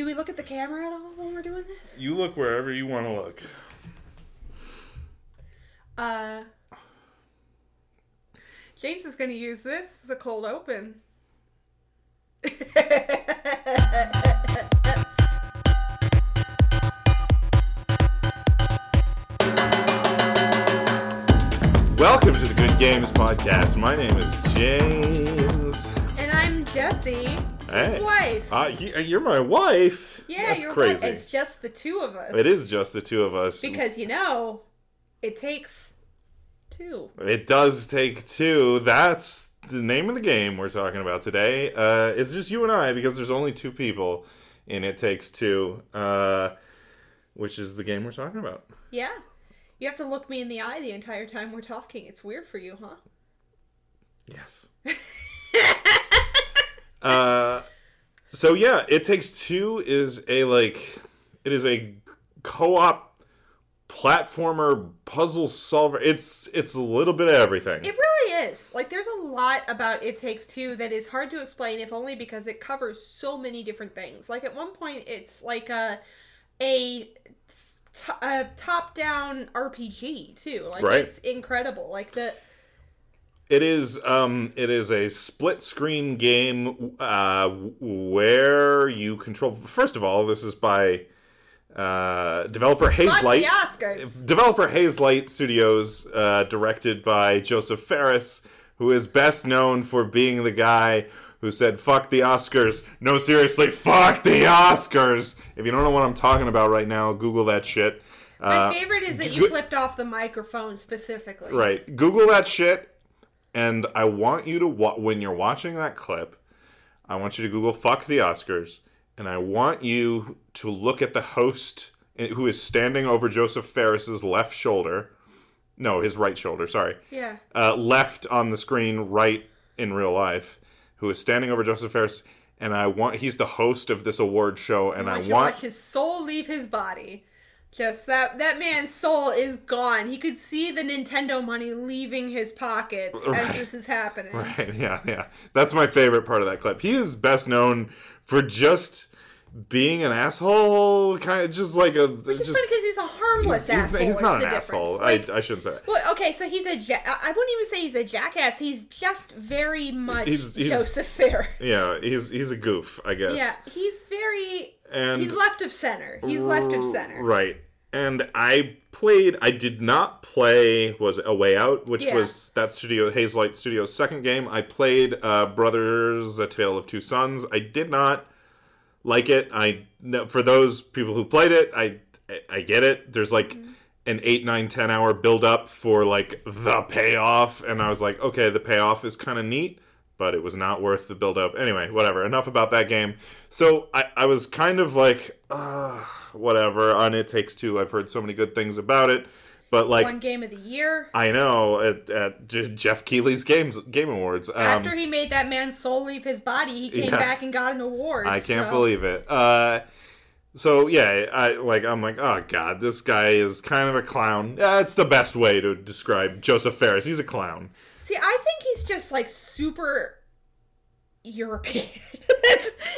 Do we look at the camera at all when we're doing this? You look wherever you want to look. Uh, James is going to use this as a cold open. Welcome to the Good Games Podcast. My name is James. and I'm Jesse, his wife. Uh, you- you're my wife. yeah, That's you're crazy. right. It's just the two of us. It is just the two of us. Because, you know, it takes two. It does take two. That's the name of the game we're talking about today. Uh, it's just you and I because there's only two people in It Takes Two, uh, which is the game we're talking about. Yeah. You have to look me in the eye the entire time we're talking. It's weird for you, huh? Yes. uh, so yeah, It Takes Two is a like it is a co-op platformer puzzle solver. It's it's a little bit of everything. It really is. Like, there's a lot about It Takes Two that is hard to explain, if only because it covers so many different things. Like, at one point, it's like a a, t- a top-down RPG too. Like, Right. it's incredible. Like the It is um it is a split screen game uh where you control first of all this is by uh developer Fuck the Hazelight Oscars. developer Hazelight Studios uh directed by Josef Fares who is best known for being the guy who said fuck the Oscars no seriously fuck the Oscars if you don't know what I'm talking about right now google that shit My Uh, favorite is that you flipped off the microphone specifically. Right. Google that shit, and I want you to wa- when you're watching that clip, I want you to Google "fuck the Oscars," and I want you to look at the host eh, who is standing over Josef Fares's left shoulder. No, his right shoulder. Sorry, Yeah. uh, left on the screen, right in real life, who is standing over Josef Fares. And I want he's the host of this award show, and I I want to want his soul leave his body. Just that that man's soul is gone. He could see the Nintendo money leaving his pockets as this is happening. Right, yeah, yeah. That's my favorite part of that clip. He is best known for just being an asshole, kind of just like a Just, just. because he's a harmless he's, he's, asshole. he's is not an asshole. Like, I, I shouldn't say that. well, okay, so he's a ja- I I wouldn't even say he's a jackass. He's just very much He's- he's- Josef Fares. Yeah, he's he's a goof, I guess. Yeah, he's very. And He's left of center. He's left of center. Right. And I played. I did not play. Was it A Way Out, which Yeah. was that studio Hazelight Studios' second game. I played uh, Brothers: A Tale of Two Sons. I did not like it. I for those people who played it, I I get it. There's like an eight, nine, ten hour build up for like the payoff, and I was like, okay, the payoff is kind of neat, but it was not worth the build up. Anyway, whatever. Enough about that game. So I I was kind of like, uh, whatever. On It Takes Two, I've heard so many good things about it, but like. One game of the year. I know at, at Geoff Keighley's games game awards. Um, After he made that man's soul leave his body, he came Yeah. back and got an award. I can't so- believe it. Uh, so yeah, I like. I'm like, oh god, this guy is kind of a clown. That's the best way to describe Josef Fares. He's a clown. See, I think he's just like super European.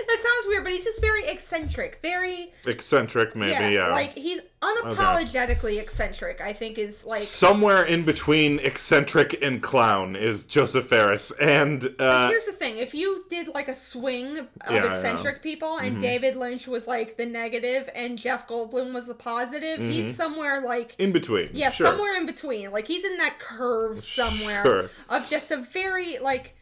That sounds weird, but he's just very eccentric, very Eccentric, maybe. Yeah. Like he's unapologetically eccentric. I think is like Somewhere in between eccentric and clown is Josef Fares, and uh, Here's the thing: if you did like a swing of Yeah. Mm-hmm. eccentric people, and David Lynch was like the negative, and Jeff Goldblum was the positive, he's somewhere like in between. yeah, Mm-hmm. sure. somewhere in between. Like he's in that curve somewhere Sure. of just a very like.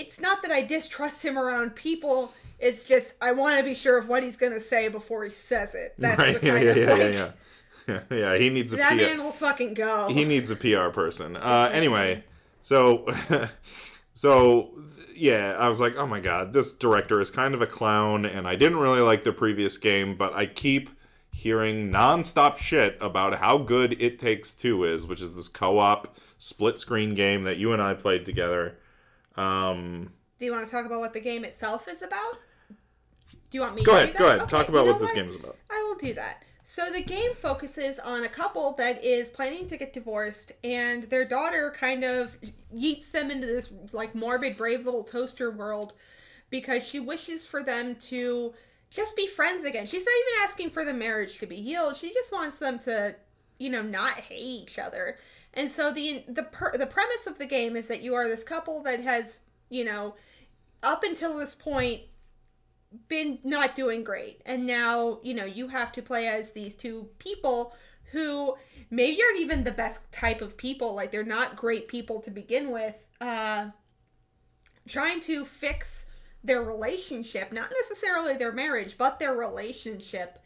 It's not that I distrust him around people. It's just I want to be sure of what he's gonna say before he says it. That's Right? the Yeah, kind yeah, of yeah, like, yeah, yeah, yeah. Yeah, he needs a that PR. man will fucking go. he needs a PR person. Uh, anyway, so so yeah, I was like, oh my god, this director is kind of a clown, and I didn't really like the previous game, but I keep hearing nonstop shit about how good It Takes Two is, which is this co-op split screen game that you and I played together. Um, Do you want to talk about what the game itself is about? Do you want me go to ahead, go ahead, Okay, talk you about know what this game is about. I will do that. So the game focuses on a couple that is planning to get divorced, and their daughter kind of yeets them into this like morbid, brave little toaster world because she wishes for them to just be friends again. She's not even asking for the marriage to be healed. She just wants them to, you know, not hate each other. And so the the per, the premise of the game is that you are this couple that has, you know, up until this point been not doing great. And now, you know, you have to play as these two people who maybe aren't even the best type of people. Like they're not great people to begin with. Uh trying to fix their relationship, not necessarily their marriage, but their relationship.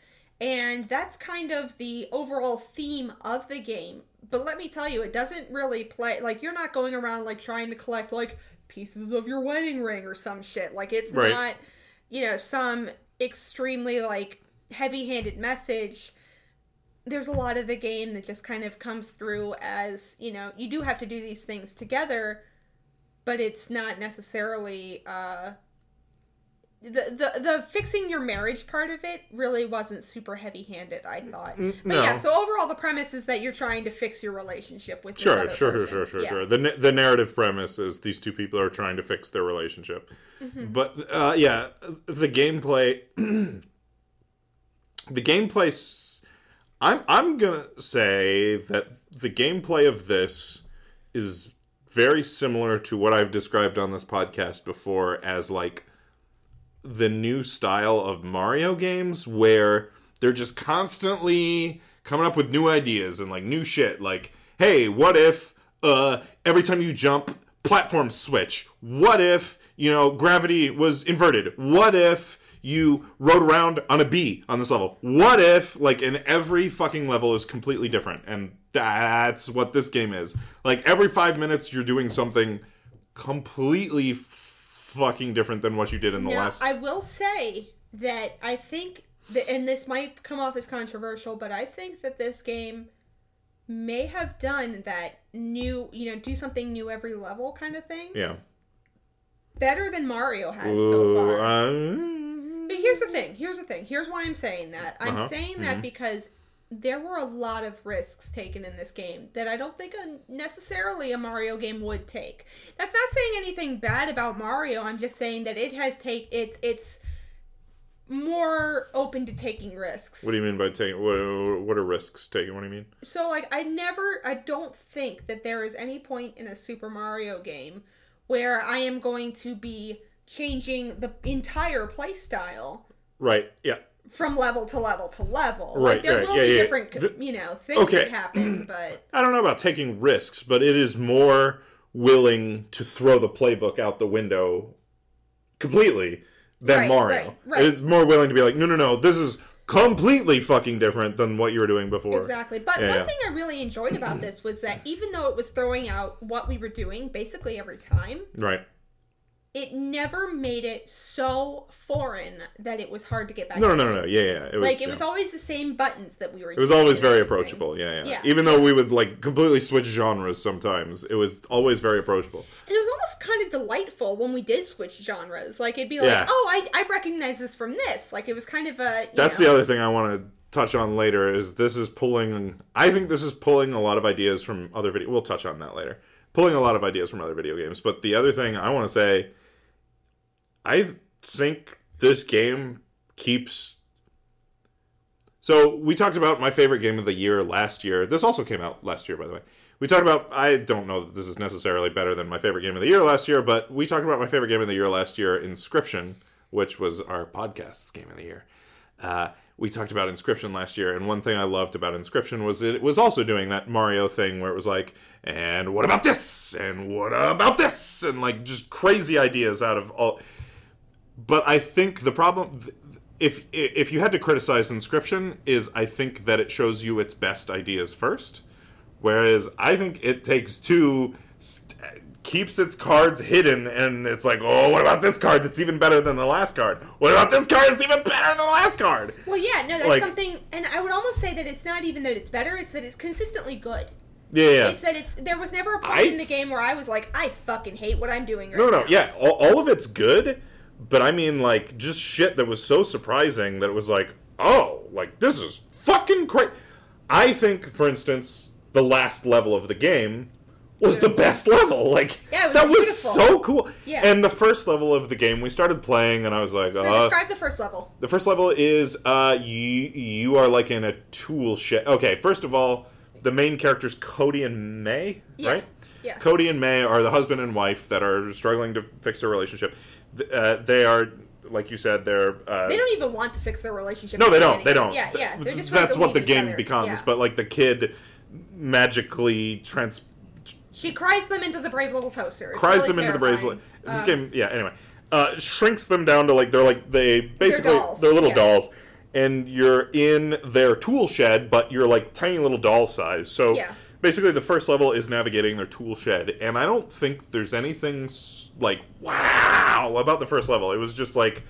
And that's kind of the overall theme of the game. But let me tell you, it doesn't really play like you're not going around like trying to collect like pieces of your wedding ring or some shit. Like it's Right. not, you know, some extremely like heavy-handed message. There's a lot of the game that just kind of comes through as, you know, you do have to do these things together, but it's not necessarily uh the, the the fixing your marriage part of it really wasn't super heavy handed, I thought. But no. yeah, so overall the premise is that you're trying to fix your relationship with Sure, sure, sure, person. sure, sure, Yeah. sure. The the narrative premise is these two people are trying to fix their relationship, but uh, yeah, the gameplay, the gameplay. I'm I'm gonna say that the gameplay of this is very similar to what I've described on this podcast before as like the new style of Mario games where they're just constantly coming up with new ideas and like new shit. Like, hey, what if uh, every time you jump, platforms switch? What if you know gravity was inverted? What if you rode around on a bee on this level? What if like in every fucking level is completely different? And that's what this game is. Like every five minutes, you're doing something completely fucking different than what you did in the Now, last. I will say that I think that, and this might come off as controversial, but I think that this game may have done that new, you know, do something new every level kind of thing yeah. better than Mario has so far. uh, But here's the thing. Here's the thing. Here's why I'm saying that. I'm Uh-huh. saying that because there were a lot of risks taken in this game that I don't think a, necessarily a Mario game would take. That's not saying anything bad about Mario. I'm just saying that it has take it's it's more open to taking risks. What do you mean by taking? What, what are risks taking? What do you mean? So like I never I don't think that there is any point in a Super Mario game where I am going to be changing the entire play style Right. Yeah. From level to level to level. Right, Like there right, will yeah, be yeah. different, The- you know, things Okay. that happen, but I don't know about taking risks, but it is more willing to throw the playbook out the window completely than Right, Mario. right, right. It is more willing to be like, no, no, no, this is completely fucking different than what you were doing before. exactly. But Yeah, one yeah. thing I really enjoyed about this was that even though it was throwing out what we were doing basically every time, Right. It never made it so foreign that it was hard to get back. No, no, no, no. Yeah, yeah. It was. Like it yeah. was always the same buttons that we were. It was always very approachable. Yeah, yeah. Yeah. Even though we would like completely switch genres sometimes, it was always very approachable. And it was almost kind of delightful when we did switch genres. Like it'd be like, Yeah. oh, I, I recognize this from this. Like it was kind of a. That's know, the other thing I want to touch on later is this is pulling I think this is pulling a lot of ideas from other video we'll touch on that later. Pulling a lot of ideas from other video games. But the other thing I want to say I think this game keeps So we talked about my favorite game of the year last year. This also came out last year by the way. We talked about I don't know that this is necessarily better than my favorite game of the year last year, but we talked about my favorite game of the year last year, Inscryption, which was our podcast's game of the year. Uh, we talked about Inscryption last year, and one thing I loved about Inscryption was it was also doing that Mario thing where it was like, and what about this? And what about this? And like just crazy ideas out of all. But I think the problem, if if you had to criticize Inscryption, is I think that it shows you its best ideas first, whereas I think it takes two. St- keeps its cards hidden and it's like oh what about this card that's even better than the last card what about this card that's even better than the last card Well, yeah, no, that's Like- something, and I would almost say that it's not even that it's better; it's that it's consistently good. yeah yeah It's that it's there was never a point I- in the game where I was like, I fucking hate what I'm doing right No, no, now. yeah, all, all of it's good, but I mean, like, just shit that was so surprising that it was like, oh, like, this is fucking crazy. I think, for instance, the last level of the game was the best level. Like Yeah, was that was so cool. Yeah. And the first level of the game, we started playing, and I was like, So uh, describe the first level. the first level is uh, you you are like in a tool shed. Okay, first of all, the main characters Cody and May, Yeah. right? Yeah. Cody and May are the husband and wife that are struggling to fix their relationship. Uh, they are, like you said, they're. Uh, They don't even want to fix their relationship. no, they don't. They don't. Yeah, yeah. They're just That's what the game other. becomes. Yeah. But like the kid magically trans she cries them into the brave little toaster. It's cries really them into the terrifying. bracelet. This Um, game, yeah. Anyway, uh, shrinks them down to like they're like they basically they're, dolls, little yeah. dolls, and you're in their tool shed, but you're like tiny little doll size. So Yeah. Basically, the first level is navigating their tool shed, and I don't think there's anything like wow about the first level. It was just like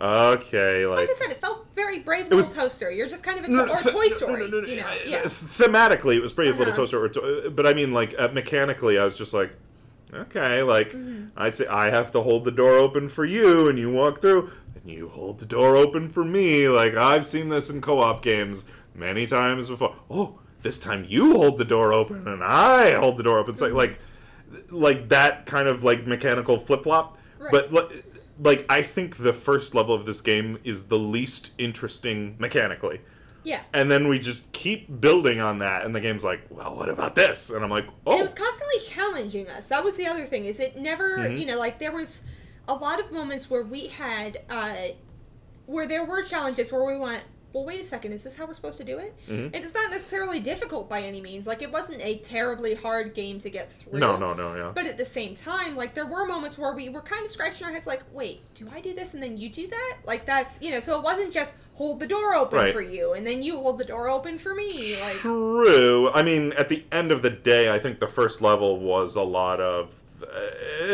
okay, like. Like I said, it felt very brave little was- toaster. You're just kind of a No, or th- Toy Story. no, no, no, You know, uh, yeah. Thematically, it was Brave Little Uh-huh. Toaster, or to- but I mean, like uh, mechanically, I was just like, okay, like Mm-hmm. I say, I have to hold the door open for you, and you walk through, and you hold the door open for me. Like I've seen this in co-op games many times before. Oh, this time you hold the door open, and I hold the door open. It's like like like that kind of like mechanical flip flop. Right. But like I think the first level of this game is the least interesting mechanically. yeah. And then we just keep building on that, and the game's like, well, what about this? And I'm like, oh. And it was constantly challenging us. That was the other thing. Is it never, Mm-hmm. you know, like there was a lot of moments where we had, uh, where there were challenges where we went, well, wait a second, is this how we're supposed to do it? Mhm. It's not necessarily difficult by any means. Like it wasn't a terribly hard game to get through. no, no, no, yeah. But at the same time, like there were moments where we were kind of scratching our heads, like, wait, do I do this and then you do that? Like that's you know, so it wasn't just hold the door open Right. for you and then you hold the door open for me. Like True. I mean, at the end of the day, I think the first level was a lot of. Uh,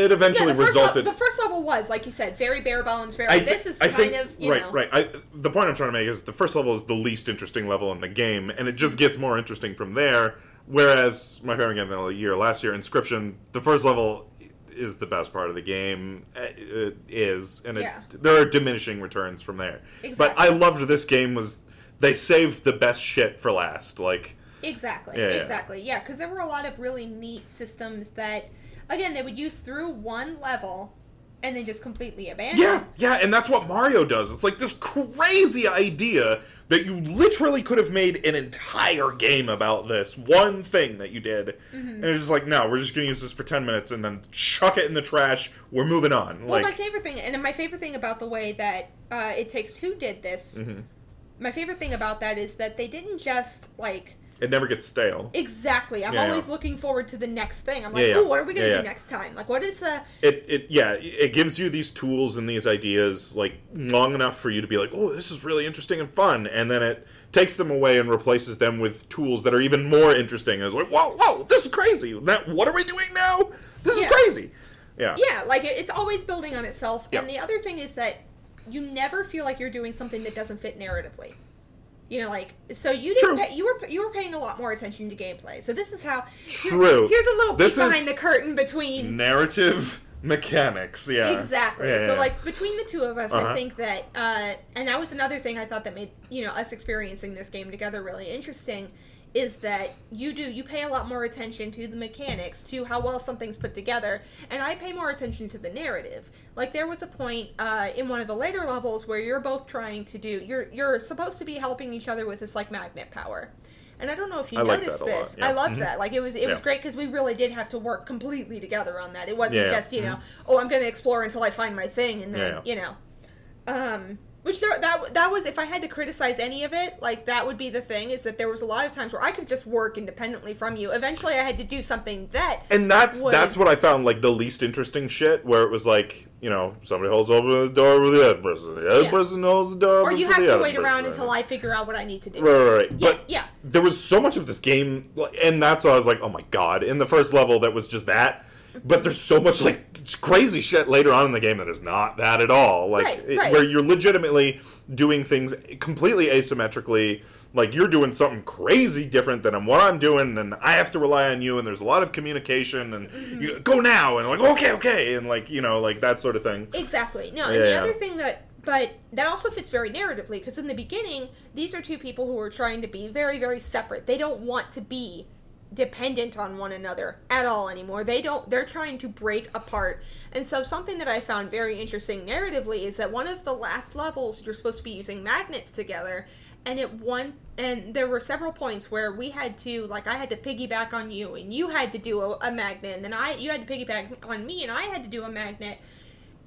it eventually yeah, the resulted. le- the first level was like you said, very bare bones, very. I thi- this is I kind think, of you right, know, right. I, the point I'm trying to make is the first level is the least interesting level in the game, and it just gets more interesting from there. Whereas my favorite game of the year last year, Inscryption, the first level is the best part of the game. Uh, It is, and it, Yeah. there are diminishing returns from there. Exactly. But I loved this game was they saved the best shit for last. Like Exactly, yeah. exactly. Yeah, because there were a lot of really neat systems that, again, they would use through one level and then just completely abandon. Yeah, yeah, and that's what Mario does. It's like this crazy idea that you literally could have made an entire game about this one thing that you did. Mm-hmm. And it's just like, no, we're just going to use this for 10 minutes and then chuck it in the trash. We're moving on. Well, my favorite thing, and my favorite thing about the way that uh, It Takes Two did this, Mhm. my favorite thing about that is that they didn't just like it never gets stale. exactly. I'm Yeah, yeah. always looking forward to the next thing. I'm like, Yeah, yeah. oh, what are we gonna Yeah, do next time? Like, what is the It, it, yeah, it gives you these tools and these ideas like long enough for you to be like, oh, this is really interesting and fun, and then it takes them away and replaces them with tools that are even more interesting. And it's like, whoa, whoa, this is crazy. That, what are we doing now? This is crazy. Yeah. yeah, like it, it's always building on itself. And the other thing is that you never feel like you're doing something that doesn't fit narratively. You know, like so you didn't pay, you were you were paying a lot more attention to gameplay. So this is how True. here's a little peek behind the curtain between narrative mechanics yeah Exactly. Yeah, So yeah. like between the two of us, Uh-huh. I think that, uh, and that was another thing I thought that made you know us experiencing this game together really interesting, is that you do you pay a lot more attention to the mechanics, to how well something's put together, and I pay more attention to the narrative. Like there was a point uh, in one of the later levels where you're both trying to do you're you're supposed to be helping each other with this like magnet power. And I don't know if you I noticed lot, this. yeah. I loved Mhm. that. Like it was, it was great because we really did have to work completely together on that. It wasn't Yeah, yeah. just you know, oh, I'm going to explore until I find my thing, and then Yeah, yeah. you know, um, which there, that that was if I had to criticize any of it, like that would be the thing is that there was a lot of times where I could just work independently from you. Eventually, I had to do something that and that's would- that's what i found like the least interesting shit where it was like you know somebody holds open the door with the other person the other Yeah. person holds the door or you have to wait around until I figure out what I need to do. right right, right. Yeah, but yeah. there was so much of this game and that's why i was like oh my god in the first level that was just that but there's so much like crazy shit later on in the game that is not that at all like Right, it- right. where you're legitimately doing things completely asymmetrically like you're doing something crazy different than what i'm doing and i have to rely on you and there's a lot of communication and Mm-hmm. you go now and like okay okay and like you know like that sort of thing Exactly. No, Yeah, and the yeah. other thing that, but that also fits very narratively because in the beginning, these are two people who are trying to be very, very separate. They don't want to be dependent on one another at all anymore. They don't they're trying to break apart. And so something that I found very interesting narratively is that one of the last levels you're supposed to be using magnets together and it one and there were several points where we had to like I had to piggyback on you and you had to do a, a magnet and then I you had to piggyback on me and I had to do a magnet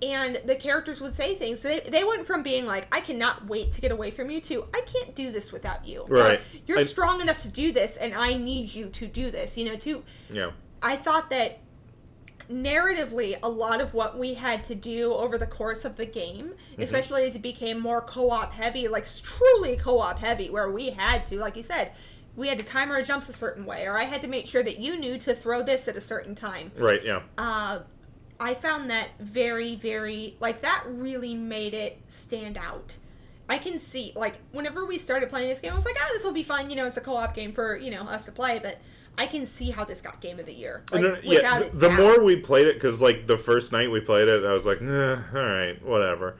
and the characters would say things. They, they went from being like, I cannot wait to get away from you to, I can't do this without you. Right. You're I- strong enough to do this, and I need you to do this. You know, to, Yeah. I thought that narratively, a lot of what we had to do over the course of the game, Mm-hmm. especially as it became more co op heavy, like truly co op heavy, where we had to, like you said, we had to time our jumps a certain way, or I had to make sure that you knew to throw this at a certain time Right. Yeah. uh, I found that very, very like that really made it stand out. I can see like whenever we started playing this game, I was like, "Oh, this will be fun." You know, it's a co-op game for you know us to play, but I can see how this got game of the year. Like, No, no, yeah, the, the more we played it, because like the first night we played it, I was like, eh, all right, whatever.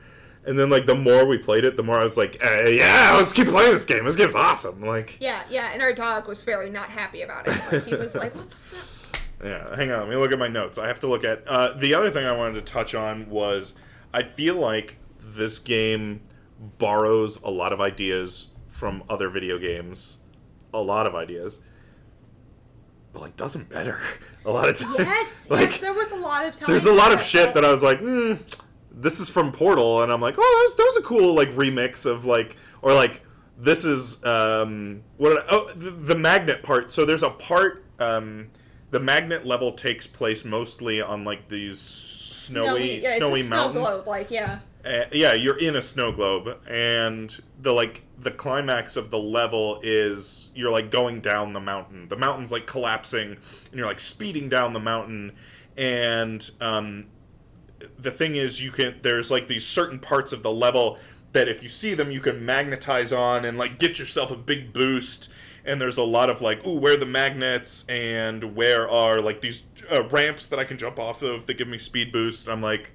And then like the more we played it, the more I was like, eh, yeah, let's keep playing this game. This game's awesome. Like, yeah, yeah, and our dog was very not happy about it. Like he was like, "What the fuck." Yeah, hang on, let me look at my notes. I have to look at uh, the other thing I wanted to touch on was I feel like this game borrows a lot of ideas from other video games, a lot of ideas, but like doesn't better a lot of times. Yes, like, yes, there was a lot of time. there's a lot of shit that I was like, hmm, this is from Portal, and I'm like, oh, that was, that was a cool like remix of like, or like this is um, what? I, oh, the, the magnet part. So there's a part. Um, the magnet level takes place mostly on like these snowy, snowy, yeah, snowy, it's a snow globe, like yeah. Uh, yeah, you're in a snow globe, and the like the climax of the level is you're like going down the mountain. The mountain's like collapsing, and you're like speeding down the mountain. And um, the thing is, you can there's like these certain parts of the level that if you see them, you can magnetize on and like get yourself a big boost. And there's a lot of like, ooh, where are the magnets, and where are like these uh, ramps that I can jump off of that give me speed boost. I'm like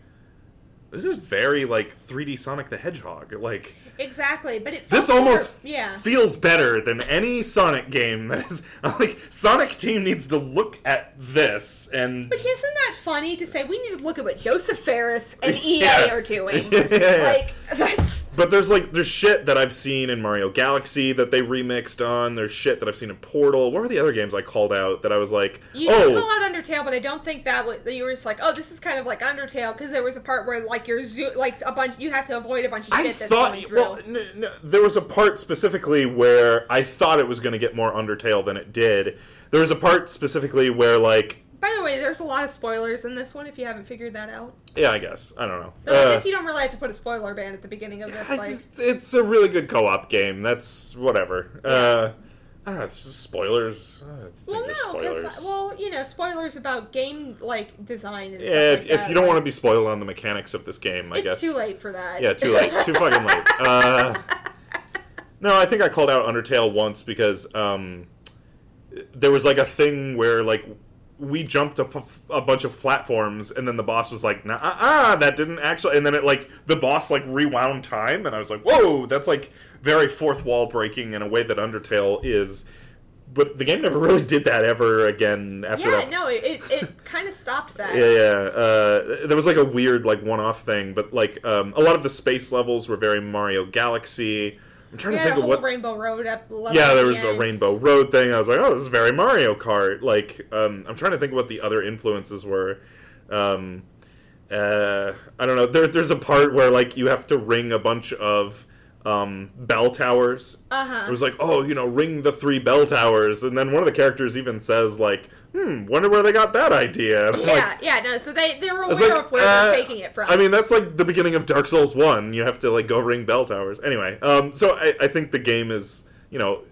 this is very like 3D Sonic the Hedgehog. Like Exactly, but it this almost yeah. feels better than any Sonic game. That is like Sonic Team needs to look at this and But isn't that funny to say? We need to look at what Josef Fares and EA Yeah. are doing. Yeah. Like that's But there's like there's shit that I've seen in Mario Galaxy that they remixed on. There's shit that I've seen in Portal. What were the other games I called out that I was like, you did oh, call out Undertale, but I don't think that was, you were just like, oh, this is kind of like Undertale because there was a part where like you're zo- like a bunch, you have to avoid a bunch of shit I that's thought coming through. well, n- n- there was a part specifically where I thought it was going to get more Undertale than it did. There was a part specifically where like By the way, there's a lot of spoilers in this one if you haven't figured that out. yeah, I guess I don't know. Though I Uh, guess you don't really have to put a spoiler ban at the beginning of this. Like, just- it's a really good co-op game. That's whatever. Uh, Know. It's just spoilers. Uh, well, no, spoilers. because well, you know, spoilers about game like design and yeah, stuff if, like if that, you don't want to be spoiled on the mechanics of this game, I guess. it's guess. too late for that. Yeah, too late. too fucking late. Uh, no, I think I called out Undertale once because um, there was like a thing where like we jumped a, p- a bunch of platforms and then the boss was like, nah, ah, that didn't actually. And then it like the boss like rewound time and I was like, whoa, that's like very fourth wall breaking in a way that Undertale is. But the game never really did that ever again after Yeah, that no, it it, it kind of stopped that. yeah, yeah. Uh, there was like a weird like one-off thing, but like um, a lot of the space levels were very Mario Galaxy. I'm trying to think of what. Rainbow Road up. yeah, there the was a end. Rainbow Road thing. I was like, oh, this is very Mario Kart. Like, um, I'm trying to think of what the other influences were. Um, uh, I don't know. There, there's a part where like you have to ring a bunch of um, bell towers. Uh-huh. It was like, oh, you know, ring the three bell towers, and then one of the characters even says like, hmm, wonder where they got that idea. I'm like, Yeah, yeah, no. So they they were aware like, of where uh, they're taking it from. I mean, that's like the beginning of Dark Souls One. You have to like go ring bell towers. Anyway, um, so I, I think the game is, you know,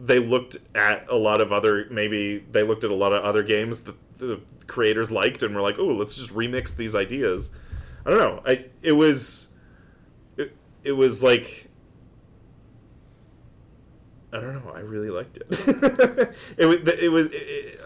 they looked at a lot of other maybe they looked at a lot of other games that the creators liked and were like, oh, let's just remix these ideas. I don't know. I it was, it, was like. I don't know. I really liked it. it was. It was. It,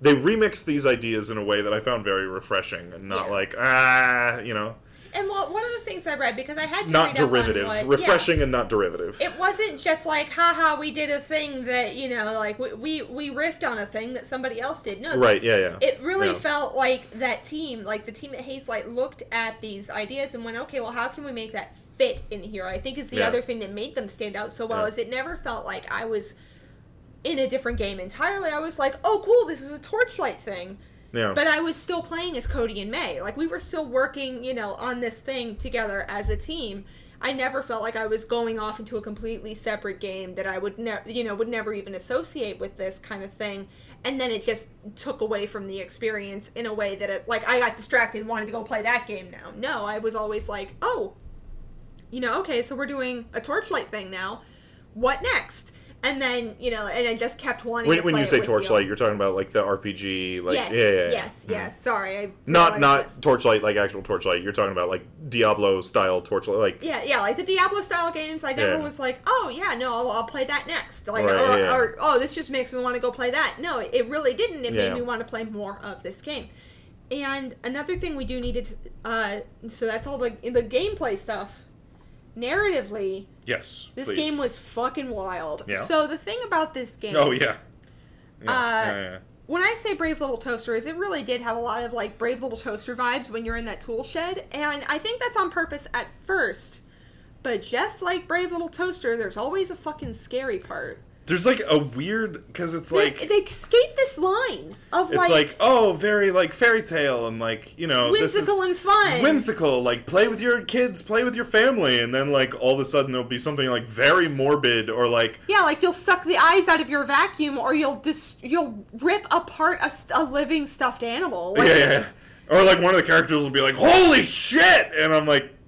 they remixed these ideas in a way that I found very refreshing and not Yeah. like ah, you know. And well, one of the things I read because I had to not read up on derivative, what- yeah. refreshing and not derivative. it wasn't just like haha we did a thing that you know like we we, we riffed on a thing that somebody else did no right? Yeah, yeah. it really Yeah. felt like that team like the team at hazelight looked at these ideas and went okay well how can we make that fit in here i think is the Yeah. other thing that made them stand out so well Yeah. is it never felt like i was in a different game entirely i was like oh cool this is a torchlight thing yeah. but I was still playing as Cody and May. Like we were still working, you know, on this thing together as a team. I never felt like I was going off into a completely separate game that I would never, you know, would never even associate with this kind of thing. And then it just took away from the experience in a way that it, like I got distracted and wanted to go play that game now. No, I was always like, oh, you know, okay, so we're doing a torchlight thing now. What next? And then, you know, and I just kept wanting when when you say Torchlight, you're talking about like the RPG, like yes, yeah, yeah, yeah. yes, yes. Sorry, I Not not that- Torchlight like actual Torchlight. You're talking about like Diablo style Torchlight, like Yeah, yeah, like the Diablo style games. I never Yeah. was like, oh yeah, no, I'll, I'll play that next. Like, Right, or, or oh, this just makes me want to go play that. No, it really didn't. It made me want to play more of this game. And another thing we do need to, uh, so that's all the the gameplay stuff. Narratively, yes. this please. game was fucking wild. Yeah. So the thing about this game, Oh yeah. Yeah, Uh, yeah, yeah. when I say Brave Little Toaster, is it really did have a lot of like Brave Little Toaster vibes when you're in that tool shed, and I think that's on purpose at first. But just like Brave Little Toaster, there's always a fucking scary part. There's like a weird because it's like they, they skate this line of it's like, like, oh very like fairy tale and like you know whimsical and fun. whimsical like play with your kids play with your family and then like all of a sudden there'll be something like very morbid or like Yeah, like you'll suck the eyes out of your vacuum, or you'll dis- you'll rip apart a, st- a living stuffed animal. Like, yeah, yeah, or like one of the characters will be like holy shit and I'm like "Wh-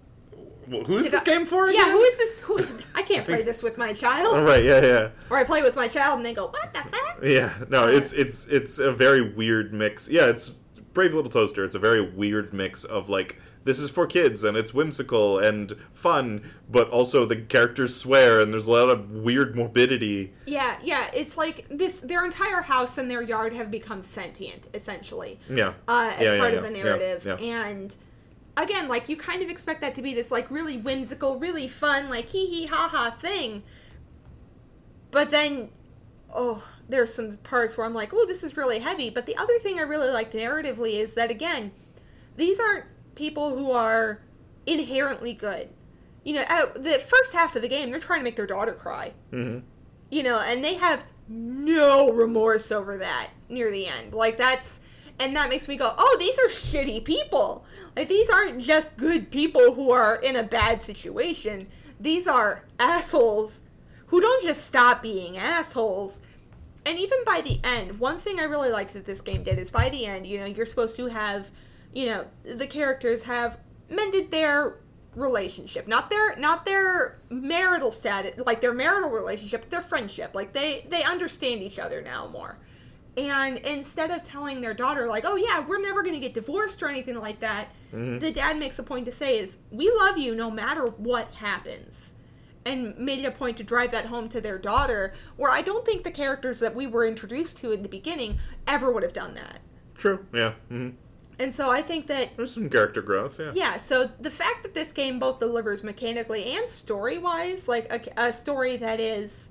who is Did this I- game for Yeah, who is this? Who, I can't play this with my child. oh, right yeah yeah Or I play with my child and they go, "What the fuck?" Yeah, no, it's it's it's a very weird mix. Yeah, it's Brave Little Toaster. It's a very weird mix of like this is for kids and it's whimsical and fun, but also the characters swear and there's a lot of weird morbidity. Yeah, yeah. It's like this. Their entire house and their yard have become sentient, essentially, Yeah, uh, as Yeah, part yeah, of the yeah, narrative. yeah. And again, like you kind of expect that to be this like really whimsical, really fun, like hee hee ha ha thing. But then, oh, there's some parts where I'm like, oh, this is really heavy. But the other thing I really liked narratively is that again, these aren't people who are inherently good. You know, at the first half of the game, they're trying to make their daughter cry hmm you know, and they have no remorse over that near the end. Like that's and that makes me go, "Oh, these are shitty people. Like these aren't just good people who are in a bad situation. These are assholes who don't just stop being assholes." And even by the end, one thing I really liked that this game did is by the end, you know, you're supposed to have, you know, the characters have mended their relationship not their not their marital status like their marital relationship their friendship like they they understand each other now more and instead of telling their daughter like oh yeah we're never going to get divorced or anything like that the dad makes a point to say is we love you no matter what happens and made it a point to drive that home to their daughter where i don't think the characters that we were introduced to in the beginning ever would have done that True. Yeah. hmm and so i think that There's some character growth. Yeah. yeah, so the fact that this game both delivers mechanically and story wise, like a, a story that is,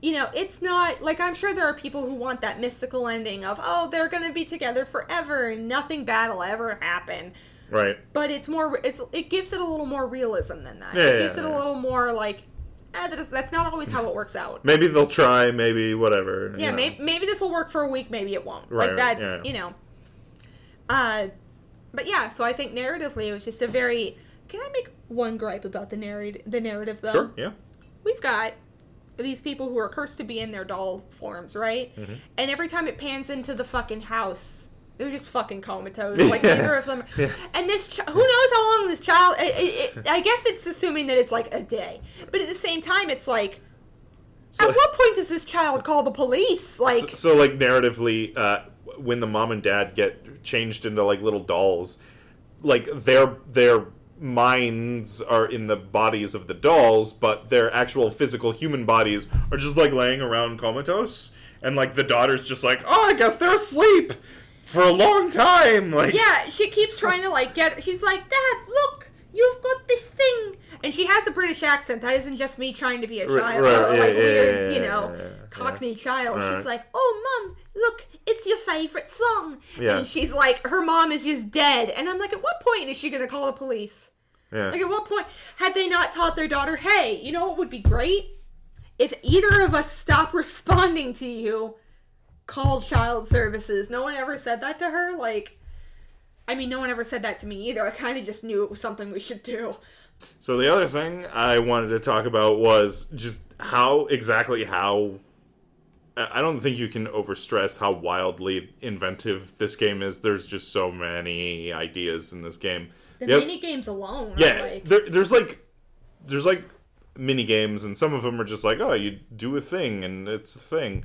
you know, it's not like I'm sure there are people who want that mystical ending of, oh, they're going to be together forever and nothing bad will ever happen. Right. But it's more, it's, it gives it a little more realism than that. Yeah, it yeah, gives it a little more like, eh, that's, that's not always how it works out. Maybe they'll try. Maybe whatever. you Yeah, know. maybe, maybe this will work for a week, maybe it won't. Right, like that's yeah. you know. Uh, but yeah, so I think narratively it was just a very. Can I make one gripe about the narrative? The narrative though. Sure. Yeah. We've got these people who are cursed to be in their doll forms, right? Mm-hmm. And every time it pans into the fucking house, they're just fucking comatose. Like neither of them. Yeah. And this, ch- who knows how long this child? It, it, it, I guess it's assuming that it's like a day, but at the same time, it's like. So- At what point does this child call the police? Like, so, so, like narratively uh, when the mom and dad get changed into like little dolls like their their minds are in the bodies of the dolls but their actual physical human bodies are just like laying around comatose and like the daughter's just like oh i guess they're asleep for a long time like Yeah, she keeps trying to like get. She's like, Dad, look, you've got this thing, and she has a British accent. That isn't just me trying to be a child, right, or, yeah, like yeah, weird, yeah, you know, Cockney child. Right. She's like, "Oh, mum, look, it's your favorite song," and she's like, her mom is just dead, and I'm like, at what point is she gonna call the police? Yeah. Like, at what point had they not taught their daughter, hey, you know what would be great? If either of us stop responding to you, call child services. No one ever said that to her. Like, I mean, no one ever said that to me either. I kind of just knew it was something we should do. So the other thing I wanted to talk about was just how exactly how I don't think you can overstress how wildly inventive this game is. There's just so many ideas in this game. The Yep. mini games alone. Are Yeah, like, there, there's like there's like mini games, and some of them are just like, oh, you do a thing, and it's a thing.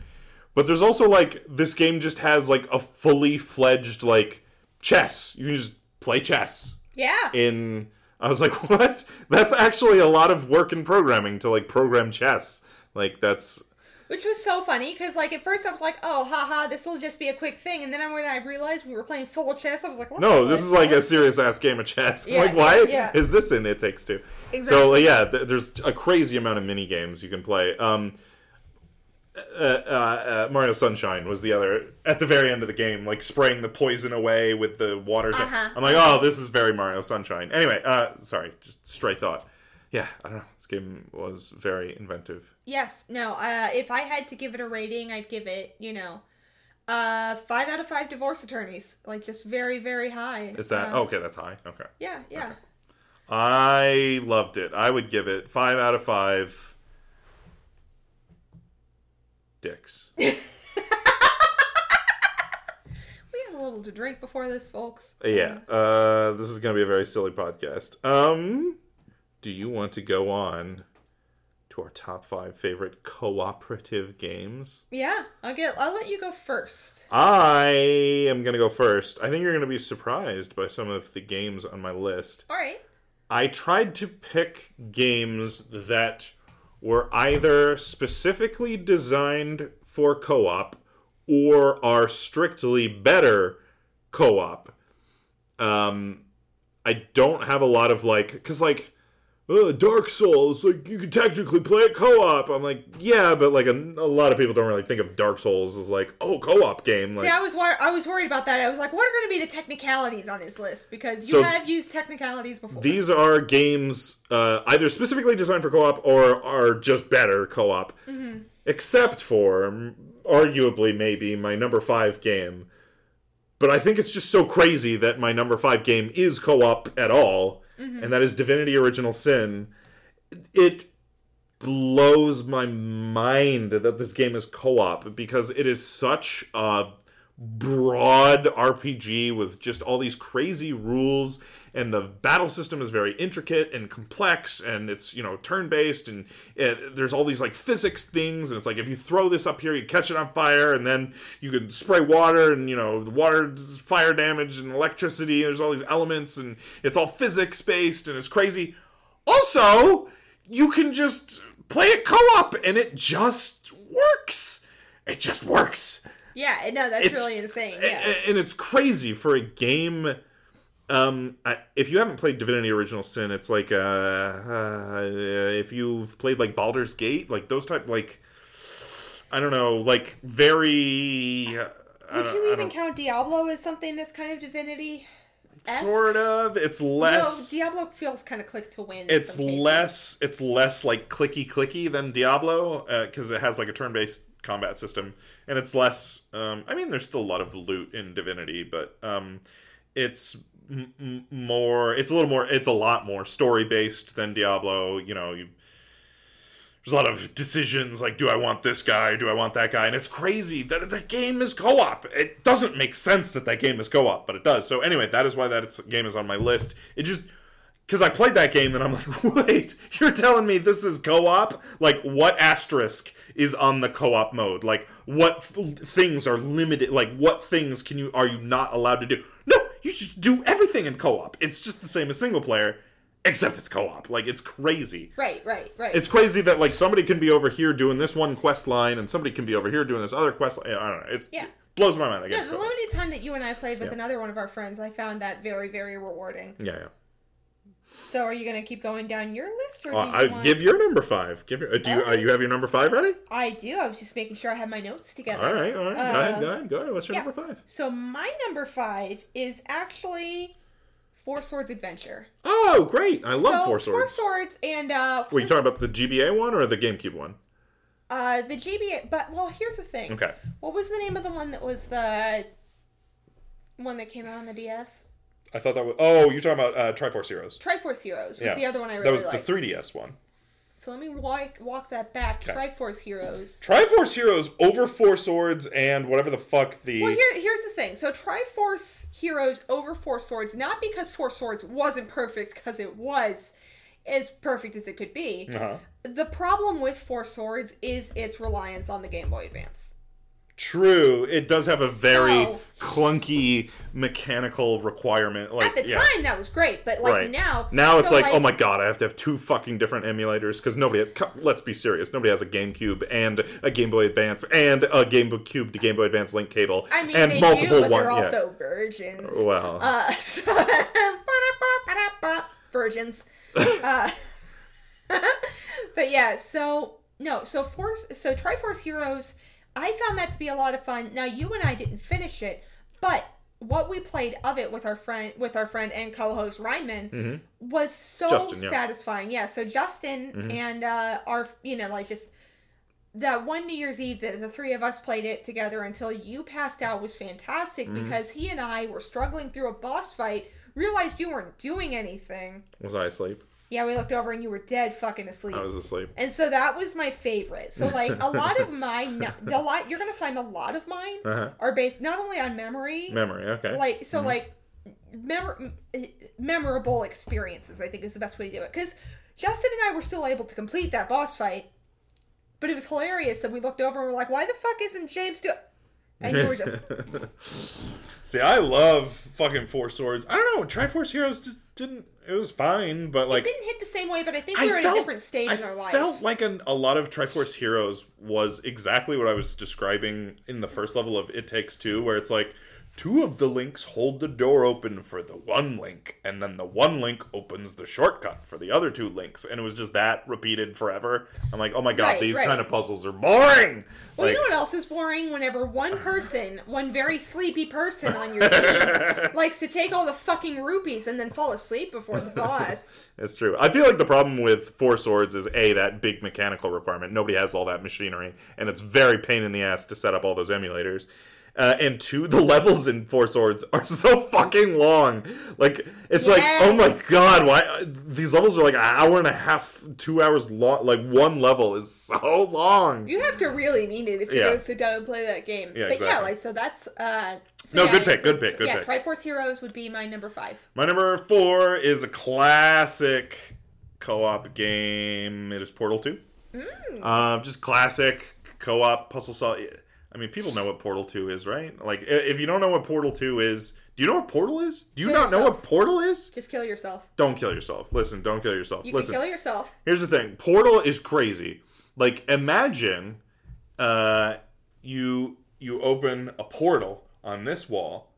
But there's also like this game just has like a fully fledged like chess. You can just play chess yeah. in. I was like, what? That's actually a lot of work in programming to like program chess. Like that's Which was so funny because, like, at first I was like, oh, haha, this will just be a quick thing. And then when I realized we were playing full chess, I was like, no, this is like a serious ass game of chess. Yeah, like, why yeah. is this in It Takes Two? Exactly. So yeah, th- there's a crazy amount of mini games you can play. Um, uh, uh, uh, Mario Sunshine was the other at the very end of the game, like spraying the poison away with the water. Thing. Uh-huh. I'm like, oh, this is very Mario Sunshine. Anyway, uh, sorry, just stray thought. Yeah, I don't know. This game was very inventive. Yes, no. Uh, if I had to give it a rating, I'd give it, you know, uh, five out of five divorce attorneys. Like just very, very high. Is that Uh, okay? That's high. Okay, Yeah, yeah. I loved it. I would give it five out of five. Dicks. We had a little to drink before this, folks. Yeah, uh, this is going to be a very silly podcast. Um, do you want to go on to our top five favorite cooperative games? Yeah, I'll get. I'll let you go first. I am going to go first. I think you're going to be surprised by some of the games on my list. All right. I tried to pick games that were either specifically designed for co op or are strictly better co op. Um, I don't have a lot of like, because like, uh, Dark Souls, like you could technically play it co-op. I'm like, yeah, but like a, a lot of people don't really think of Dark Souls as like, oh, co-op game. Like, See, I was wor- I was worried about that. I was like, what are going to be the technicalities on this list? Because you So- have used technicalities before. These are games uh, either specifically designed for co-op or are just better co-op. Except for mm, arguably maybe my number 5 game. But I think it's just so crazy that my number 5 game is co-op at all Mm-hmm. and that is Divinity Original Sin. It blows my mind that this game is co-op because it is such a broad RPG with just all these crazy rules and the battle system is very intricate and complex and it's you know turn based and uh there's all these like physics things and it's like if you throw this up here you catch it on fire and then you can spray water and you know the water fire damage and electricity and there's all these elements and it's all physics based and it's crazy also you can just play it co-op and it just works it just works yeah, no, that's It's- really insane. Yeah. and it's crazy for a game um I, if you haven't played divinity original sin it's like uh, uh if you've played like baldur's gate like those type like i don't know like very uh, Would you even count Diablo as something that's kind of divinity? sort of it's less No, Diablo feels kind of click to win. it's less it's less like clicky clicky than diablo because it has like a turn-based combat system and it's less um i mean there's still a lot of loot in divinity but um it's m- more it's a little more it's a lot more story based than diablo you know you there's a lot of decisions like do i want this guy do i want that guy and it's crazy that the game is co-op it doesn't make sense that that game is co-op but it does so anyway that is why that game is on my list it just because I played that game and I'm like, wait, you're telling me this is co-op? Like, what asterisk is on the co-op mode? Like, what th- things are limited? Like, what things can you are you not allowed to do? No, you just do everything in co-op. It's just the same as single player, except it's co-op. Like, it's crazy. Right, right, right. It's crazy that like somebody can be over here doing this one quest line and somebody can be over here doing this other quest line. I don't know. It's Yeah. blows my mind. I yeah, guess. the limited time that you and I played with another one of our friends, I found that very, very rewarding. Yeah, yeah. So are you gonna keep going down your list, or Uh, you I want... give your number five. Give your. Uh, do you? Uh, you have your number five ready? I do. I was just making sure I have my notes together. All right. All right. go Uh, ahead. Go ahead. Go ahead. What's your yeah. number five? So my number five is actually Four Swords Adventure. Oh, great! I love so, Four Four Swords. Swords and uh, Were you talking about the GBA one or the GameCube one? uh the GBA? But well, here's the thing. Okay. What was the name of the one that was the one that came out on the DS? I thought that was. Oh, you're talking about uh, Triforce Heroes. Triforce Heroes was Yeah. the other one I really that was liked. the 3DS one. So let me walk walk that back. Okay. Triforce Heroes. Triforce Heroes over Four Swords and whatever the fuck the. Well, here, here's the thing. So Triforce Heroes over Four Swords, not because Four Swords wasn't perfect, because it was as perfect as it could be. uh-huh. The problem with Four Swords is its reliance on the Game Boy Advance. True, it does have a very So- clunky mechanical requirement. Like At the yeah. time, that was great, but like right now, now it's so, like, oh my god, I have to have two fucking different emulators because nobody. Let's be serious, nobody has a GameCube and a Game Boy Advance and a Game Boy Cube to Game Boy Advance link cable I mean, and they multiple do, but one. they're yeah. also virgins. Well, Uh, so, virgins. uh, but yeah, so no, so Force, so Triforce Heroes, I found that to be a lot of fun. Now you and I didn't finish it, but what we played of it with our friend, with our friend and co-host Ryman, Mhm. was so Justin, yeah. satisfying. Yeah, so Justin Mhm. and uh, our, you know, like just that one New Year's Eve that the three of us played it together until you passed out was fantastic Mm-hmm. because he and I were struggling through a boss fight, realized you weren't doing anything. was I asleep? Yeah, we looked over and you were dead fucking asleep. I was asleep. And so that was my favorite. So like a lot of mine, a lot you're gonna find a lot of mine Uh-huh. are based not only on memory, Memory. Okay. like so like memor- memorable experiences. I think is the best way to do it because Justin and I were still able to complete that boss fight, but it was hilarious that we looked over and were like, "Why the fuck isn't James doing?" And you were just See, I love fucking Four Swords. I don't know. Triforce Heroes just didn't. It was fine, but like it didn't hit the same way. But I think we were at felt- a different stage I in our life. felt like an, a lot of Triforce Heroes was exactly what I was describing in the first level of It Takes Two, where it's like two of the links hold the door open for the one link, and then the one link opens the shortcut for the other two links, and it was just that repeated forever. I'm like, oh my god, Right, these right. kind of puzzles are boring. Well, you know what else is boring? Whenever one person, one very sleepy person on your team, likes to take all the fucking rupees and then fall asleep before the boss. It's true. I feel like the problem with Four Swords is a that big mechanical requirement. Nobody has all that machinery, and it's very pain in the ass to set up all those emulators. Uh, and two, the levels in Four Swords are so fucking long. Like it's like, oh my god, why these levels are like an hour and a half, two hours long. Like one level is so long. You have to really mean it if you're Yeah. to sit down and play that game. Yeah, but yeah, like so that's uh. So No, yeah, good pick, good pick, good yeah, pick. Yeah, Triforce Heroes would be my number five. My number four is a classic co-op game. It is Portal Two. Mm. Um, just classic co-op puzzle solve. I mean, people know what Portal Two is, right? Like, if you don't know what Portal Two is, do you know what Portal is? Do you Kill not know what Portal is? Just kill yourself. Don't kill yourself. Listen, don't kill yourself. You Listen, can kill yourself. here's the thing. Portal is crazy. Like, imagine, uh, you you open a portal on this wall,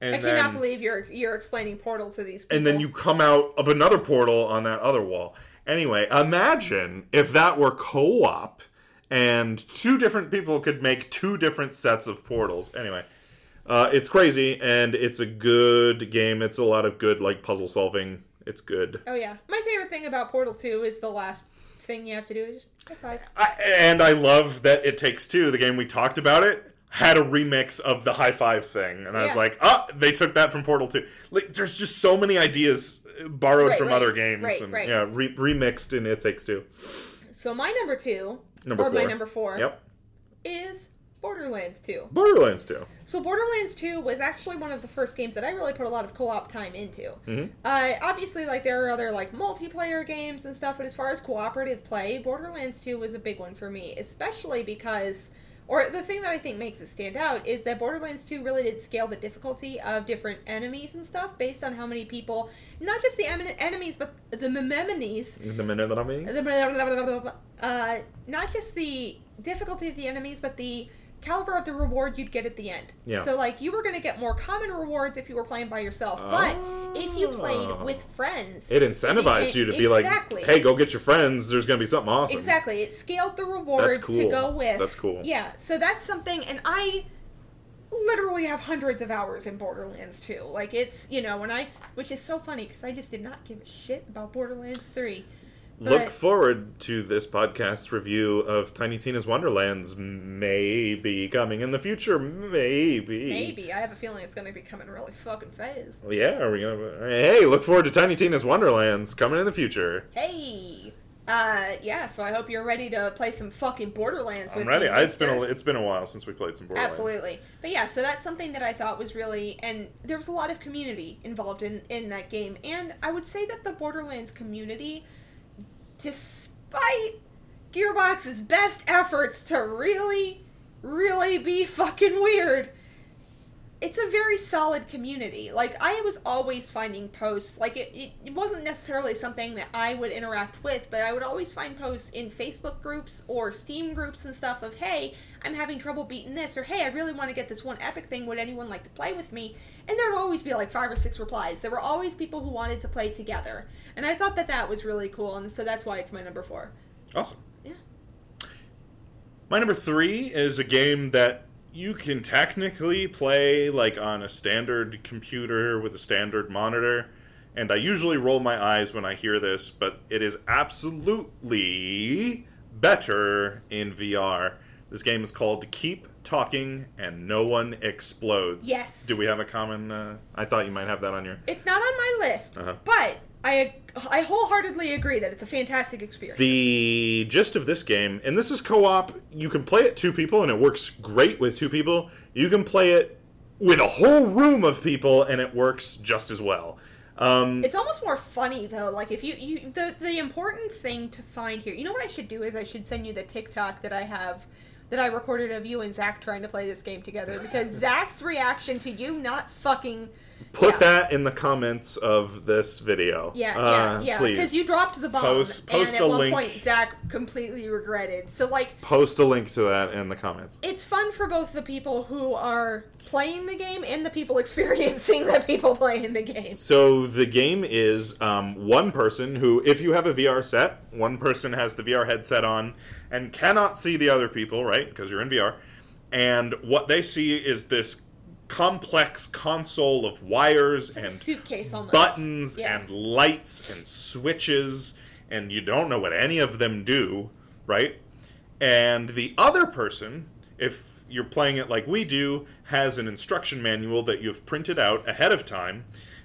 and I cannot believe you're you're explaining Portal to these people. and then you come out of another portal on that other wall. Anyway, imagine if that were co-op and two different people could make two different sets of portals. Anyway, uh, it's crazy and it's a good game. It's a lot of good like puzzle solving. It's good. Oh yeah, my favorite thing about Portal Two is the last thing you have to do is just high five. I, and I love that It Takes Two, the game we talked about it, had a remix of the high five thing, and I was like, oh, they took that from Portal Two. Like, there's just so many ideas borrowed Right, from right, other games, right, and right. yeah, re- remixed in It Takes Two. So my number two, Number or my number four, Yep, is Borderlands Two. Borderlands Two. So Borderlands 2 was actually one of the first games that I really put a lot of co-op time into. Mhm. Uh, obviously, like there are other like multiplayer games and stuff, but as far as cooperative play, Borderlands 2 was a big one for me, especially because, or the thing that I think makes it stand out is that Borderlands 2 really did scale the difficulty of different enemies and stuff based on how many people, not just the em- enemies, but the memenes The minute that I'm in. Uh, not just the difficulty of the enemies, but the caliber of the reward you'd get at the end. Yeah. So like you were going to get more common rewards if you were playing by yourself, but if you played Oh. with friends, It incentivized became- you to be exactly. like, "Hey, go get your friends. There's gonna be something awesome." Exactly. It scaled the rewards to go with. That's cool. Yeah. So that's something, and I literally have hundreds of hours in Borderlands 2. Like it's you know when I which is so funny because I just did not give a shit about Borderlands 3. Look But- forward to this podcast's review of Tiny Tina's Wonderlands. Maybe coming in the future. Maybe. Maybe I have a feeling it's going to be coming really fucking fast. Well, yeah. Are we gonna? Hey, look forward to Tiny Tina's Wonderlands coming in the future. Hey. Uh yeah, so I hope you're ready to play some fucking Borderlands I'm with ready. me. It's been a, it's been a while since we played some Borderlands. Absolutely. But yeah, so that's something that I thought was really and there was a lot of community involved in in that game. And I would say that the Borderlands community despite Gearbox's best efforts to really really be fucking weird, it's a very solid community. Like I was always finding posts, like it, it, it wasn't necessarily something that I would interact with, but I would always find posts in Facebook groups or Steam groups and stuff of, hey, I'm having trouble beating this, or hey, I really want to get this one epic thing. Would anyone like to play with me? And there would always be like five or six replies. There were always people who wanted to play together, and I thought that that was really cool, and so that's why it's my number four. Awesome. Yeah. My number three is a game that you can technically play like on a standard computer with a standard monitor. And I usually roll my eyes when I hear this, but it is absolutely better in VR. This game is called Keep Talking and No One Explodes. Yes. Do we have a common? Uh, I thought you might have that on your. It's not on my list, Uh-huh. but I I wholeheartedly agree that it's a fantastic experience. The gist of this game, and this is co op, you can play it two people and it works great with two people. You can play it with a whole room of people and it works just as well. Um, It's almost more funny though. Like if you you the the important thing to find here. You know what I should do is I should send you the TikTok that I have that I recorded of you and Zach trying to play this game together because Zach's reaction to you not fucking put yeah. that in the comments of this video. yeah Uh, yeah yeah please. because you dropped the bomb Post- post and at a one link. point Zach completely regretted. So like Post a link to that in the comments. it's fun for both the people who are playing the game and the people experiencing the people playing the game. So the game is um, one person who, if you have a VR set, one person has the VR headset on and cannot see the other people, right? Because you're in VR. And what they see is this complex console of wires Like and suitcase almost. buttons Yeah. and lights and switches, and you don't know what any of them do, right? And the other person, if you're playing it like we do, has an instruction manual that you've printed out ahead of time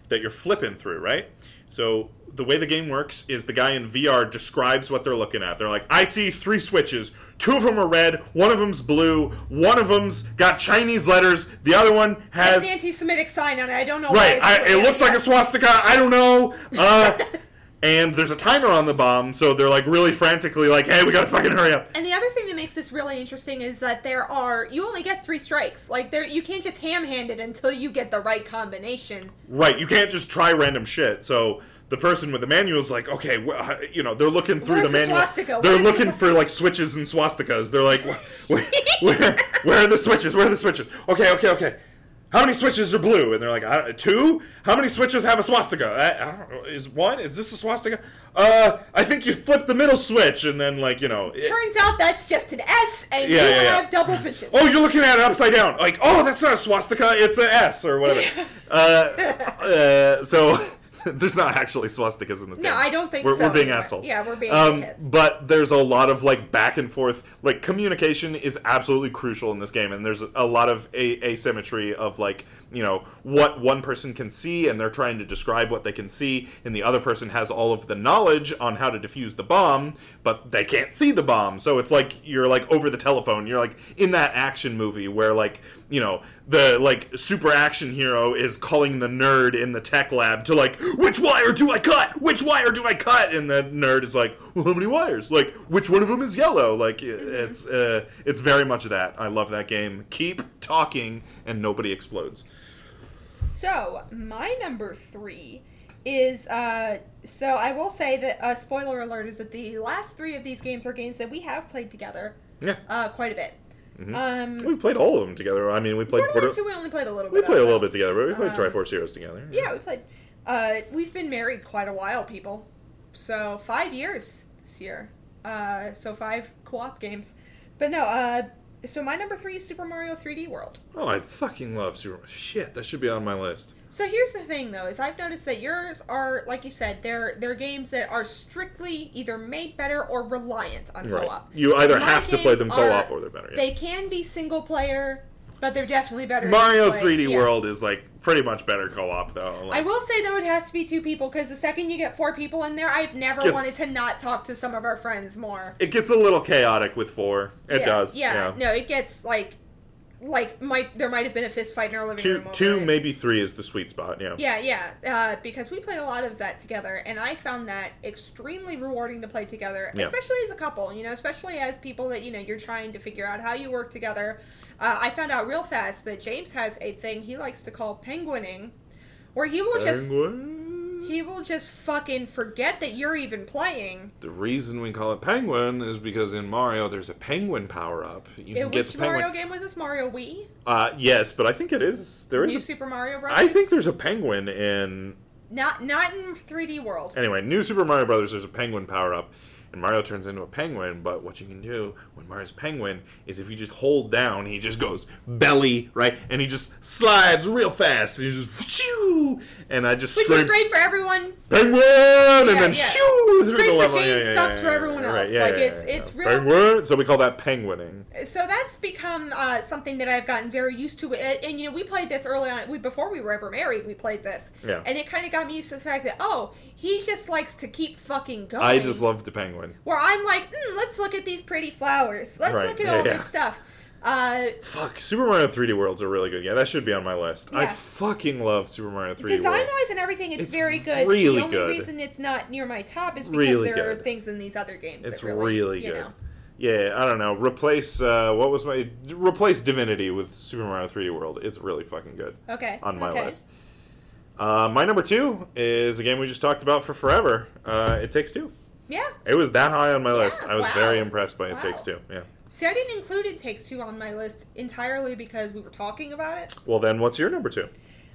that you're flipping through, right? So the way the game works is the guy in VR describes what they're looking at. They're like, I see three switches. Two of them are red, one of them's blue, one of them's got Chinese letters, the other one has an anti-Semitic sign on it. I don't know. Right, why I, it looks like a swastika. I don't know. Uh, and there's a timer on the bomb, so they're like really frantically like, "Hey, we gotta fucking hurry up." And the other thing that makes this really interesting is that there are you only get three strikes. Like there, you can't just ham-hand it until you get the right combination. Right, you can't just try random shit. So the person with the manual is like, "Okay, uh, you know, they're looking through Where's the manual. swastika? They're Where's the looking for like switches and swastikas. They're like, "Wh- wh- where, where are the switches? Where are the switches? Okay, okay, okay." How many switches are blue? And they're like, I don't, two? How many switches have a swastika? I, I don't know. Is one? Is this a swastika? Uh, I think you flipped the middle switch, and then like you know. it- Turns out that's just an S, and Yeah, you yeah, yeah. have double vision. oh, you're looking at it upside down. Like, oh, that's not a swastika. It's an S or whatever. uh, uh, so there's not actually swastikas in this No, game. No, I don't think we're, so We're being anymore. assholes. Yeah, we're being Um, but there's a lot of like back and forth. Like communication is absolutely crucial in this game, and there's a lot of a- asymmetry of like you know what one person can see, and they're trying to describe what they can see, and the other person has all of the knowledge on how to defuse the bomb, but they can't see the bomb. So it's like you're like over the telephone. You're like in that action movie where like you know the like super action hero is calling the nerd in the tech lab to like which wire do I cut? Which wire do I cut? And the nerd is like, well, how many wires? Like which one of them is yellow? Like it's uh, it's very much that. I love that game. Keep talking and nobody explodes. So my number three is uh so I will say that uh, spoiler alert is that the last three of these games are games that we have played together Yeah. uh, quite a bit. Um, We played all of them together. I mean, we played Borderlands Border- 2 we only played a little we bit. played a little bit together, but we played Um, Triforce Heroes together. Yeah, we played. Uh, we've been married quite a while, people. So five years this year. Uh, so five co-op games. But no. Uh, so my number three is Super Mario 3D World. Oh, I fucking love Super. Shit, that should be on my list. So here's the thing, though, is I've noticed that yours are, like you said, they're they're games that are strictly either made better or reliant on Right. co-op. You either My have to play them co-op are- or they're better. Yeah. They can be single player, but they're definitely better. Mario play- 3D yeah. World is like pretty much better co-op though. I will say though, it has to be two people because the second you get four people in there, I've never Gets- wanted to not talk to some of our friends more. it gets a little chaotic with four. It yeah, does. Yeah, Yeah. no, it gets like, like might there might have been a fist fight in our living Two, room. two, it. maybe three is the sweet spot. Yeah. Yeah, yeah, uh, because we played a lot of that together, and I found that extremely rewarding to play together, Yeah. especially as a couple. You know, especially as people that you know you're trying to figure out how you work together. Uh, I found out real fast that James has a thing he likes to call penguining, where he will just Penguin. he will just fucking forget that you're even playing. The reason we call it penguin is because in Mario there's a penguin power up. You can In get which penguin. Mario game was this? Mario Wii? Uh, yes, but I think it is. There is. New A, Super Mario Bros. I think there's a penguin in. not not in 3D World. Anyway, New Super Mario Brothers. There's a penguin power up, and Mario turns into a penguin. But what you can do when Mario's a penguin is if you just hold down, he just goes belly right, and he just slides real fast, and he just shoo, and I just Which scream, is great for everyone. penguin, and then yeah. shoo through great the for level. James, sucks for everyone else. Like, it's- it's real- penguin. So we call that penguining. So that's become uh, something that I've gotten very used to. And, and, you know, we played this early on. We before we were ever married, we played this. Yeah. And it kind of got me used to the fact that oh, he just likes to keep fucking going. I just love the penguin. Where I'm like, mm, let's look at these pretty flowers. Let's Right, look at yeah, all yeah. this stuff. Uh, Fuck, Super Mario 3D World's a really good game. That should be on my list. I fucking love Super Mario 3D design World. wise and everything, it's, It's very good. really good. the only good. reason it's not near my top is because Really there are things in these other games. It's that really, really good. know. Yeah, I don't know. Replace uh, what was my replace Divinity with Super Mario 3D World. It's really fucking good Okay. on my okay. list. Uh, my number two is a game we just talked about for forever. Uh, it Takes Two. Yeah. It was that high on my Yeah, list. I was wow. very impressed by It Wow. Takes Two. Yeah. See, I didn't include It Takes Two on my list entirely because we were talking about it. Well, then, what's your number two?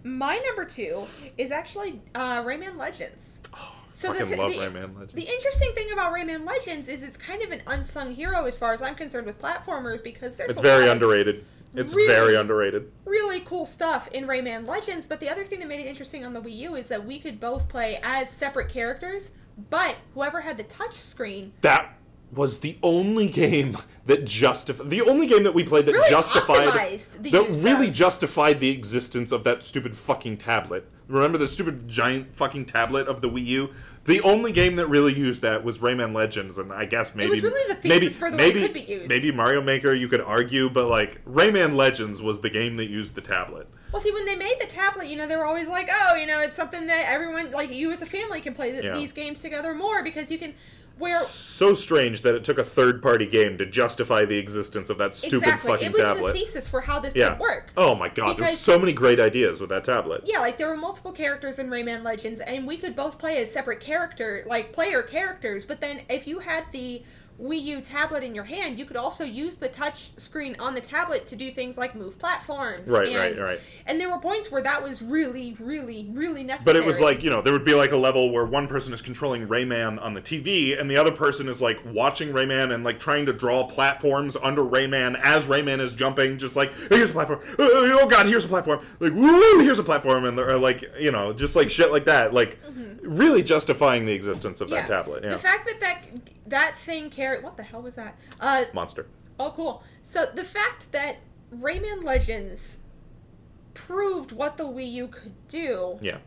My number two is actually uh, Rayman Legends. So fucking the, love the, Rayman Legends. The interesting thing about Rayman Legends is it's kind of an unsung hero as far as I'm concerned with platformers because there's It's very underrated. It's Really? very underrated. really cool stuff in Rayman Legends. But the other thing that made it interesting on the Wii U is that we could both play as separate characters, but whoever had the touch screen That was the only game that justified the only game that we played that really justified the that really of- justified the existence of that stupid fucking tablet. Remember the stupid giant fucking tablet of the Wii U? The only game that really used that was Rayman Legends, and I guess maybe was really the thesis maybe, for the way it maybe, could be used. Maybe Mario Maker, you could argue, but like Rayman Legends was the game that used the tablet. Well, see, when they made the tablet, you know, they were always like, oh, you know, it's something that everyone, like you as a family, can play th- Yeah. these games together more because you can. Where So strange that it took a third-party game to justify the existence of that stupid exactly, fucking it was tablet. the thesis for how this yeah. could work. Oh my god, there's so many great ideas with that tablet. Yeah, like there were multiple characters in Rayman Legends, and we could both play as separate character, like player characters. But then, if you had the Wii U tablet in your hand, you could also use the touch screen on the tablet to do things like move platforms. Right, and, right, right. And there were points where that was really, really, really necessary. But it was like, you know, there would be like a level where one person is controlling Rayman on the TV and the other person is like watching Rayman and like trying to draw platforms under Rayman as Rayman is jumping, just like, "Hey, here's a platform. Oh, oh, god, here's a platform. Like, woo, here's a platform. And they're like, you know, just like shit like that. Like, mm-hmm. really justifying the existence of that tablet. Yeah. The fact that that that thing carried what the hell was that? Uh, Monster. oh, cool. So the fact that Rayman Legends proved what the Wii U could do, Yeah.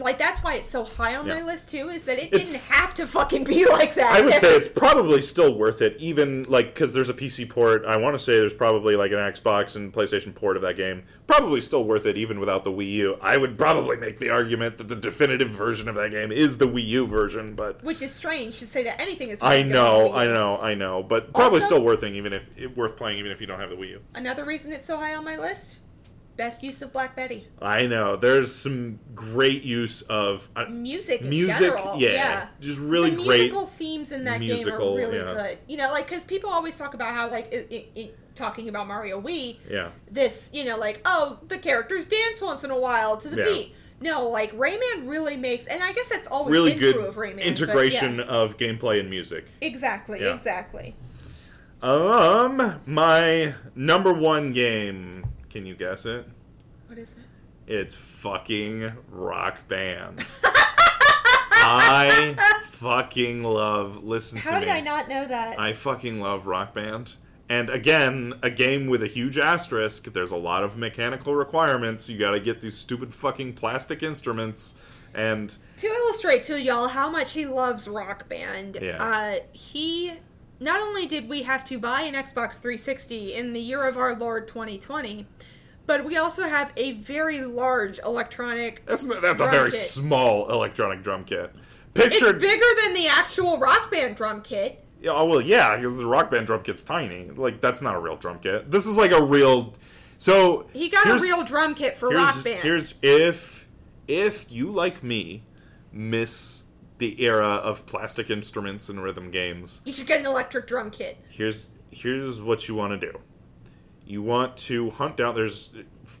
Like that's why it's so high on my list too. Is that it It's- didn't have to fucking be like that. I would say it's probably still worth it, even like because there's a PC port. I want to say there's probably like an Xbox and PlayStation port of that game. Probably still worth it, even without the Wii U. I would probably make the argument that the definitive version of that game is the Wii U version, but which is strange to say that anything is. I good on the know, I know, I know, but probably Also- still worth it, even if worth playing, even if you don't have the Wii U. Another reason it's so high on my list: Best use of Black Betty. I know. There's some great use of uh, Music, music. general, yeah, yeah. just really the great. musical themes in that game are really yeah. good. You know, like because people always talk about how like it, it, it, talking about Mario Wii, Yeah, this you know like oh the characters dance once in a while to the Yeah. beat. No, like Rayman really makes, and I guess that's always really been good true of Rayman. but integration yeah. of gameplay and music. Exactly, exactly. Um, my number one game. Can you guess it? What is it? It's fucking Rock Band. I fucking love. Listen How to me. How did. I not know that? I fucking love Rock Band. And again, a game with a huge asterisk. There's a lot of mechanical requirements. You gotta get these stupid fucking plastic instruments. And to illustrate to y'all how much he loves Rock Band, Yeah. uh, he not only did we have to buy an Xbox 360 in the year of our Lord 2020, but we also have a very large electronic. that's, that's a very kit. small electronic drum kit. Picture It's bigger than the actual Rock Band drum kit. Yeah, oh, well, yeah, because the Rock Band drum kit's tiny. Like, that's not a real drum kit. This is like a real. So. He got a real drum kit for Rock Band. Here's if if you like me miss the era of plastic instruments and rhythm games, you should get an electric drum kit. here's here's what you want to do. You want to hunt down. There's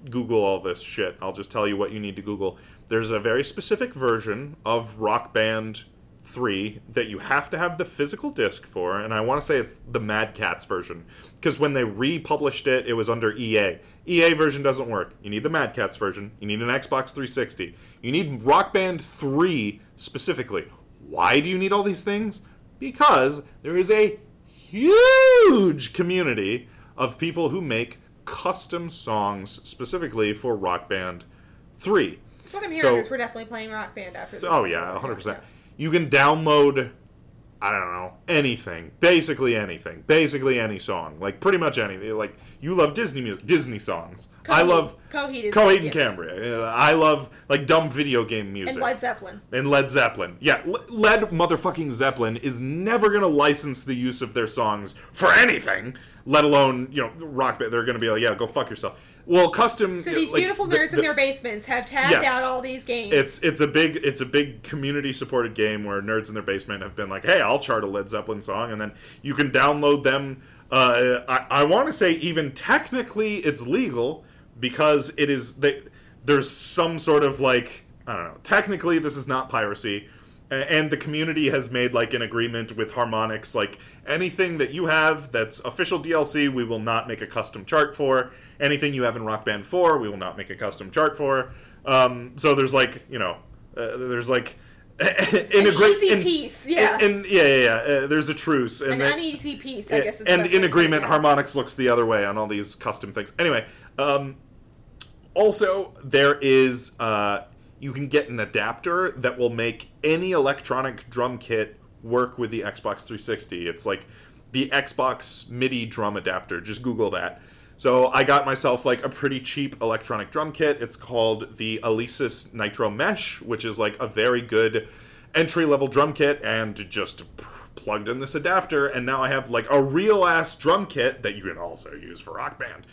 Google all this shit. I'll just tell you what you need to Google. There's a very specific version of Rock Band 3 that you have to have the physical disc for, and I want to say it's the Mad Catz version because when they republished it, it was under EA. EA version doesn't work. You need the Mad Catz version. You need an Xbox 360. You need Rock Band 3 specifically. Why do you need all these things? Because there is a huge community of people who make custom songs specifically for Rock Band 3. So what I'm hearing So- is we're definitely playing Rock Band after oh, this. Oh yeah, 100%. You can download I don't know, anything. Basically anything. Basically any song. Like pretty much anything. Like you love Disney music, Disney songs. I love Coheed Coheed and. Cambria. I love like dumb video game music. and Led Zeppelin. and Led Zeppelin. Yeah, Led motherfucking Zeppelin is never gonna license the use of their songs for anything, let alone you know rock band. They're gonna be like, yeah, go fuck yourself. Well, custom. So these like, beautiful the- nerds in their basements have tabbed Yes. out all these games. It's it's a big it's a big community supported game where nerds in their basement have been like, hey, I'll chart a Led Zeppelin song, and then you can download them. Uh, I, I want to say even technically it's legal because it is they, there's some sort of like I don't know. Technically, this is not piracy. A- And the community has made like an agreement with Harmonix, like anything that you have that's official DLC, we will not make a custom chart for. Anything you have in Rock Band 4, we will not make a custom chart for. Um, so there's like, you know, uh, there's like an integrate easy in- peace, yeah. And, yeah, yeah, yeah. Uh, there's a truce, and An uneasy peace, I guess. Is and in agreement, it. Harmonix looks the other way on all these custom things. Anyway, um, also there is uh, you can get an adapter that will make any electronic drum kit work with the Xbox 360. It's like the Xbox MIDI drum adapter. Just Google that. So I got myself like a pretty cheap electronic drum kit. It's called the Alesis Nitro Mesh, which is like a very good entry level drum kit, and just plugged in this adapter, and now I have like a real ass drum kit that you can also use for Rock Band.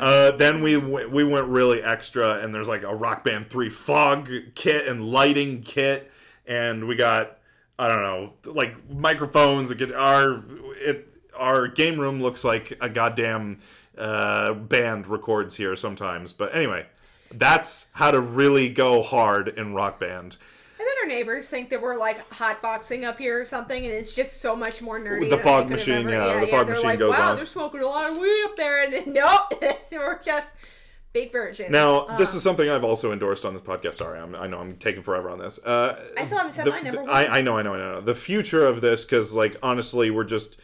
Uh, then we w- we went really extra, and there's like a Rock Band three fog kit and lighting kit, and we got I don't know like microphones. A guitar. It our game room looks like a goddamn uh, band records here sometimes. But anyway, that's how to really go hard in Rock Band. I our neighbors think that we're like hotboxing up here or something, and it's just so much more nerdy. With The fog machine, remember. yeah, the fog they're machine like, goes wow, on. they're smoking a lot of weed up there, and then, nope, we're just big version. Now, this Um, is something I've also endorsed on this podcast. Sorry, I'm, I know I'm taking forever on this. Uh, I still haven't said the- my number. I, I know, I know, I know. The future of this, because like honestly, we're just,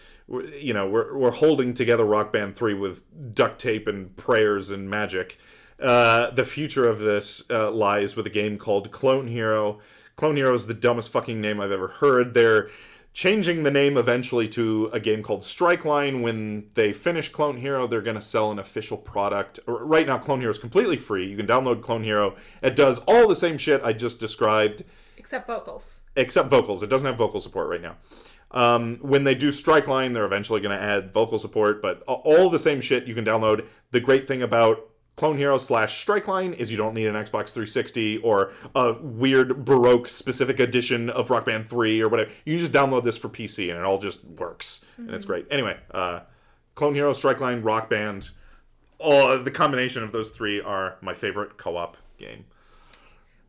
you know, we're we're holding together Rock Band three with duct tape and prayers and magic. Uh, the future of this uh, lies with a game called Clone Hero. Clone Hero is the dumbest fucking name I've ever heard. They're changing the name eventually to a game called Strikeline. When they finish Clone Hero, they're going to sell an official product. Right now, Clone Hero is completely free. You can download Clone Hero. It does all the same shit I just described except vocals. except vocals. It doesn't have vocal support right now. Um, when they do Strikeline, they're eventually going to add vocal support, but all the same shit you can download. The great thing about Clone Hero slash Strikeline is you don't need an Xbox 360 or a weird Baroque specific edition of Rock Band 3 or whatever. You just download this for PC and it all just works. And it's great. Anyway, uh, Clone Hero, Strikeline, Rock Band, all the combination of those three are my favorite co-op game.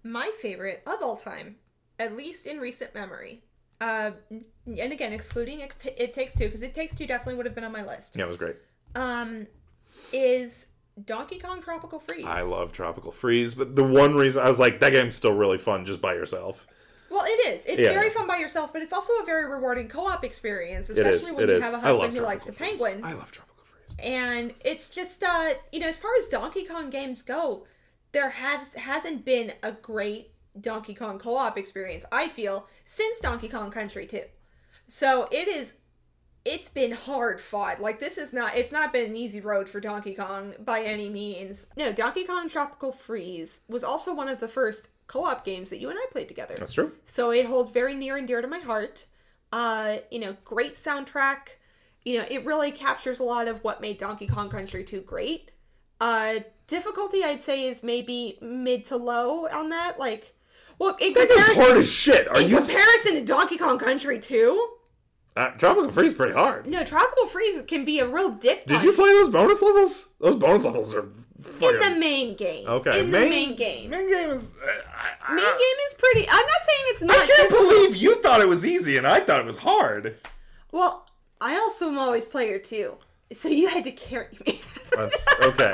My favorite of all time, at least in recent memory. Uh, and again, excluding It It Takes Two, because It Takes Two definitely would have been on my list. Yeah, it was great. Um, is Donkey Kong Tropical Freeze. I love Tropical Freeze, but the one reason I was like, that game's still really fun just by yourself. Well, it is. It's Yeah. very fun by yourself, but it's also a very rewarding co-op experience, especially when It you is. have a husband who likes Freeze. penguin. I love Tropical Freeze. and it's just uh you know as far as donkey kong games go there has hasn't been a great donkey kong co-op experience i feel since donkey kong country 2 so it is it's been hard fought like this is not it's not been an easy road for donkey kong by any means no donkey kong tropical freeze was also one of the first co-op games that you and i played together That's true. so it holds very near and dear to my heart. Uh, you know, great soundtrack. You know, it really captures a lot of what made Donkey Kong Country 2 great. Uh, difficulty I'd say is maybe mid to low on that. Like, well, in That comparison, hard as shit. Are in you? comparison to Donkey Kong Country 2, Uh, Tropical Freeze pretty hard. no, Tropical Freeze can be a real dick Did punch you play those bonus levels? Those bonus levels are in the main game. okay, in the main game. Main game is. uh, I, I, Main game is pretty. I'm not saying it's not. I can't difficult. believe you thought it was easy and I thought it was hard. Well, I also am always player two, so you had to carry me. That's okay.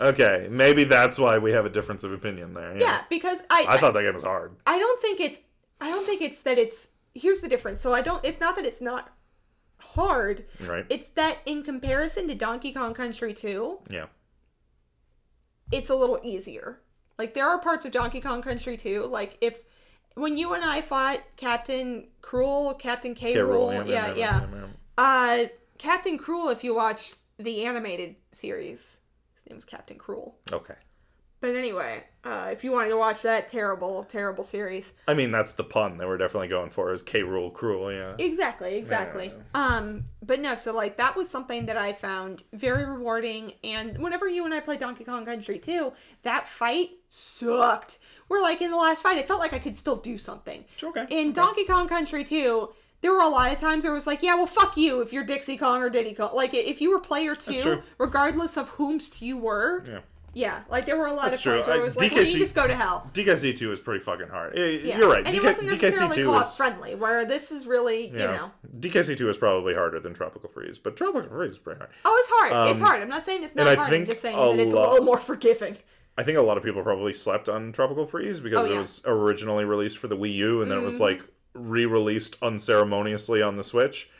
Okay, maybe that's why we have a difference of opinion there. yeah, because I, I thought that game was hard. I don't think it's I don't think it's that it's here's the difference. So I don't it's not that it's not hard. Right? It's that in comparison to Donkey Kong Country 2, Yeah. it's a little easier. Like there are parts of Donkey Kong Country 2, like if when you and I fought Captain Cruel, Captain K. K. Rule, Rool, yeah, yeah. Uh Captain Cruel if you watch the animated series. His name is Captain Cruel. Okay. But anyway, uh, if you wanted to watch that terrible, terrible series, I mean, that's the pun that we're definitely going for is K. Rule Cruel, yeah. Exactly, exactly. Um, but no, so like that was something that I found very rewarding. And whenever you and I played Donkey Kong Country 2, that fight sucked. Where like in the last fight, it felt like I could still do something. Okay. In Donkey Kong Country 2, there were a lot of times where it was like, yeah, well, fuck you if you're Dixie Kong or Diddy Kong. Like if you were player two, regardless of whomst you were, Yeah. Yeah, like there were a lot That's of true. where I- it was like, well, you DKC just go to hell. DKC 2 is pretty fucking hard. Eh, Yeah. You're right. And it DK, wasn't necessarily DKC2 co-op is. friendly, where this is really, you Yeah. know. DKC 2 is probably harder than Tropical Freeze, but Tropical Freeze is pretty hard. Oh, it's hard. it's Um, hard. I'm not saying it's not hard. I'm just saying that it's lot- a little more forgiving. I think a lot of people probably slept on Tropical Freeze because Oh, it yeah. Mm-hmm. was originally released for the Wii U and then it was like re-released unceremoniously on the Switch.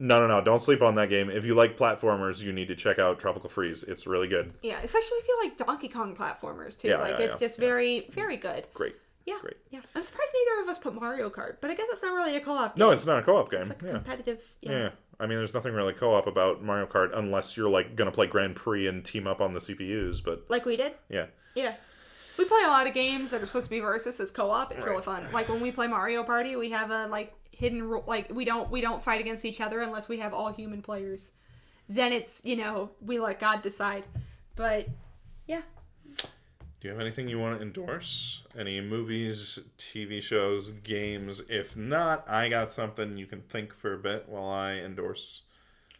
No, no, no! Don't sleep on that game. If you like platformers, you need to check out Tropical Freeze. It's really good. Yeah, especially if you like Donkey Kong platformers too. Yeah, like yeah, it's yeah, just very, very good. Great. Yeah, Great. yeah. I'm surprised neither of us put Mario Kart, but I guess it's not really a co-op. No, it's not a co-op game. it's like yeah. competitive. Yeah. yeah. I mean, there's nothing really co-op about Mario Kart unless you're like gonna play Grand Prix and team up on the CPUs. But like we did. yeah, Yeah. We play a lot of games that are supposed to be versus as co-op. It's really fun. Like when we play Mario Party, we have a like hidden rule. Like we don't we don't fight against each other unless we have all human players. Then it's you know we let God decide. But yeah, Do you have anything you want to endorse? Any movies, TV shows, games? If not, I got something you can think for a bit while I endorse.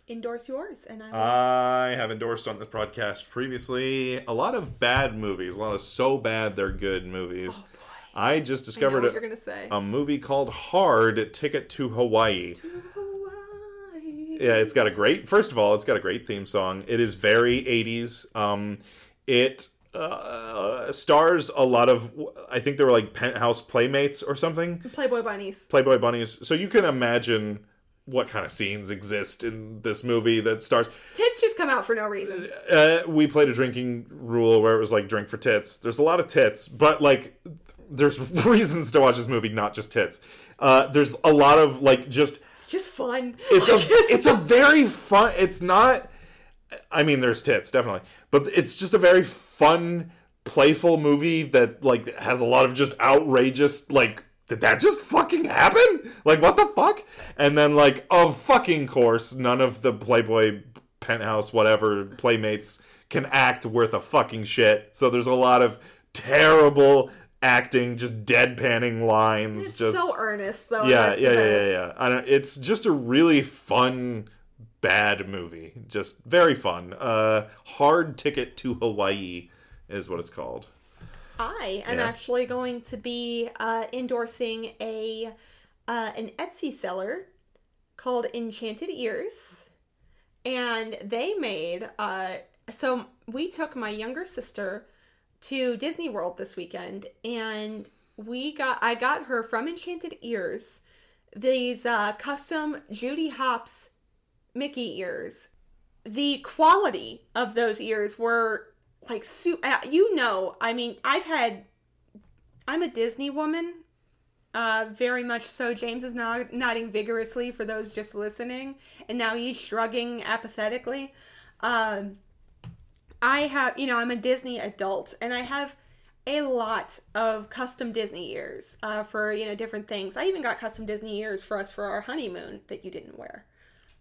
endorse yours, and I. Will. I have endorsed on this podcast previously a lot of bad movies, a lot of so bad they're good movies. Oh, I just discovered a, gonna say. a movie called Hard Ticket to Hawaii. Hawaii. Yeah, it's got a great. First of all, it's got a great theme song. It is very '80s. Um, it uh, stars a lot of. I think they were like penthouse playmates or something. Playboy bunnies. Playboy bunnies. So you can imagine what kind of scenes exist in this movie that stars. Tits just come out for no reason. Uh, we played a drinking rule where it was like drink for tits. There's a lot of tits, but like there's reasons to watch this movie, not just tits. Uh, there's a lot of like just It's just fun. it's a it's a very fun it's not i mean there's tits definitely but it's just a very fun playful movie that like has a lot of just outrageous like did that just fucking happen like what the fuck and then like of fucking course none of the playboy penthouse whatever playmates can act worth a fucking shit. So there's a lot of terrible acting, just deadpanning lines. It's just so earnest though. yeah, yeah, yeah, yeah, yeah. I don't, it's just a really fun, bad movie. Just very fun. Uh, Hard Ticket to Hawaii is what it's called. I am Yeah. actually going to be uh, endorsing a uh, an Etsy seller called Enchanted Ears, and they made. Uh, so we took my younger sister to Disney World this weekend, and we got I got her from Enchanted Ears these uh, custom Judy Hopps Mickey ears. The quality of those ears were like su- uh, you know i mean i've had i'm a disney woman uh very much so james is nod- nodding vigorously for those just listening and now he's shrugging apathetically um i have you know i'm a disney adult and i have a lot of custom disney ears uh, for you know different things i even got custom disney ears for us for our honeymoon that you didn't wear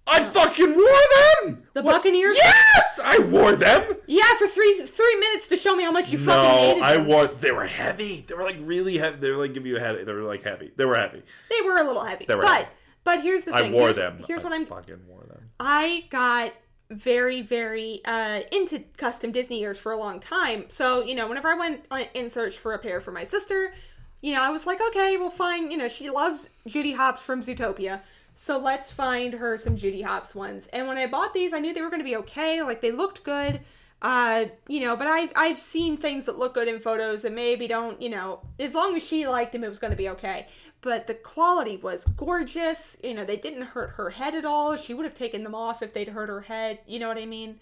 I fucking wore them. The What- Buccaneers? Yes, I wore them. yeah for three three minutes to show me how much you fucking No, hated I them. wore. They were heavy. They were like really heavy. They were like give you a head. They were like heavy. They were heavy. They were a little heavy. They were but heavy. but here's the thing. I wore here's, them. Here's I what I'm fucking wore them. I got very very uh into custom Disney ears for a long time. So, you know, whenever I went in search for a pair for my sister, you know, I was like, okay, we'll find, you know, she loves Judy Hopps from Zootopia. So let's find her some Judy Hopps ones. And when I bought these, I knew they were going to be okay. Like they looked good. Uh, you know, but I've I've seen things that look good in photos that maybe don't, you know, as long as she liked them, it was going to be okay. But the quality was gorgeous. You know, they didn't hurt her head at all. She would have taken them off if they'd hurt her head. You know what I mean?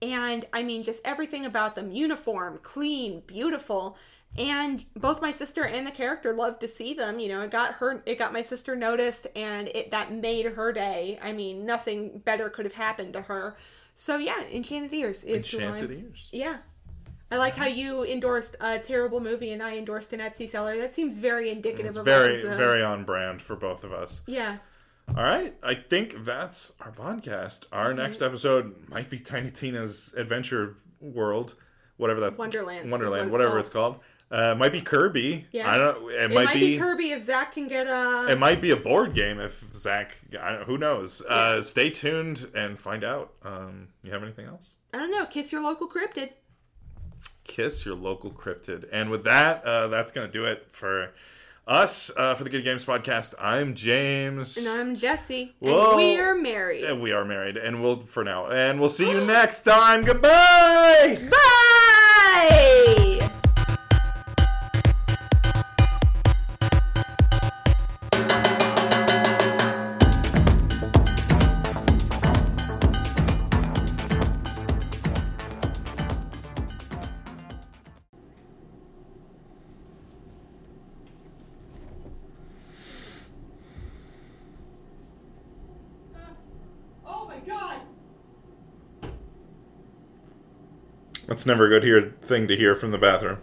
And I mean, just everything about them uniform, clean, beautiful. And both my sister and the character loved to see them. You know, it got her, it got my sister noticed, and it that made her day. I mean, nothing better could have happened to her. So yeah, Enchanted Ears is Enchanted I'm- ears. Yeah, I like how you endorsed a terrible movie and I endorsed an Etsy seller. That seems very indicative It's of very us. very on brand for both of us. yeah. All right, I think that's our podcast. Our Mm-hmm. next episode might be Tiny Tina's Adventure World, whatever that Wonderland Wonderland, what it's whatever it's called. Uh, might be Kirby. Yeah. I don't. It, It might, be. Kirby if Zach can get a. It might be a board game if Zach. I don't, who knows? Uh, stay tuned and find out. Um, you have anything else? I don't know. Kiss your local cryptid. Kiss your local cryptid. And with that, uh, that's gonna do it for us uh, for the Good Games podcast. I'm James. And I'm Jesse. Whoa. And we are married. And we are married, and we'll for now, and we'll see you next time. Goodbye. Bye! That's never a good hear thing to hear from the bathroom.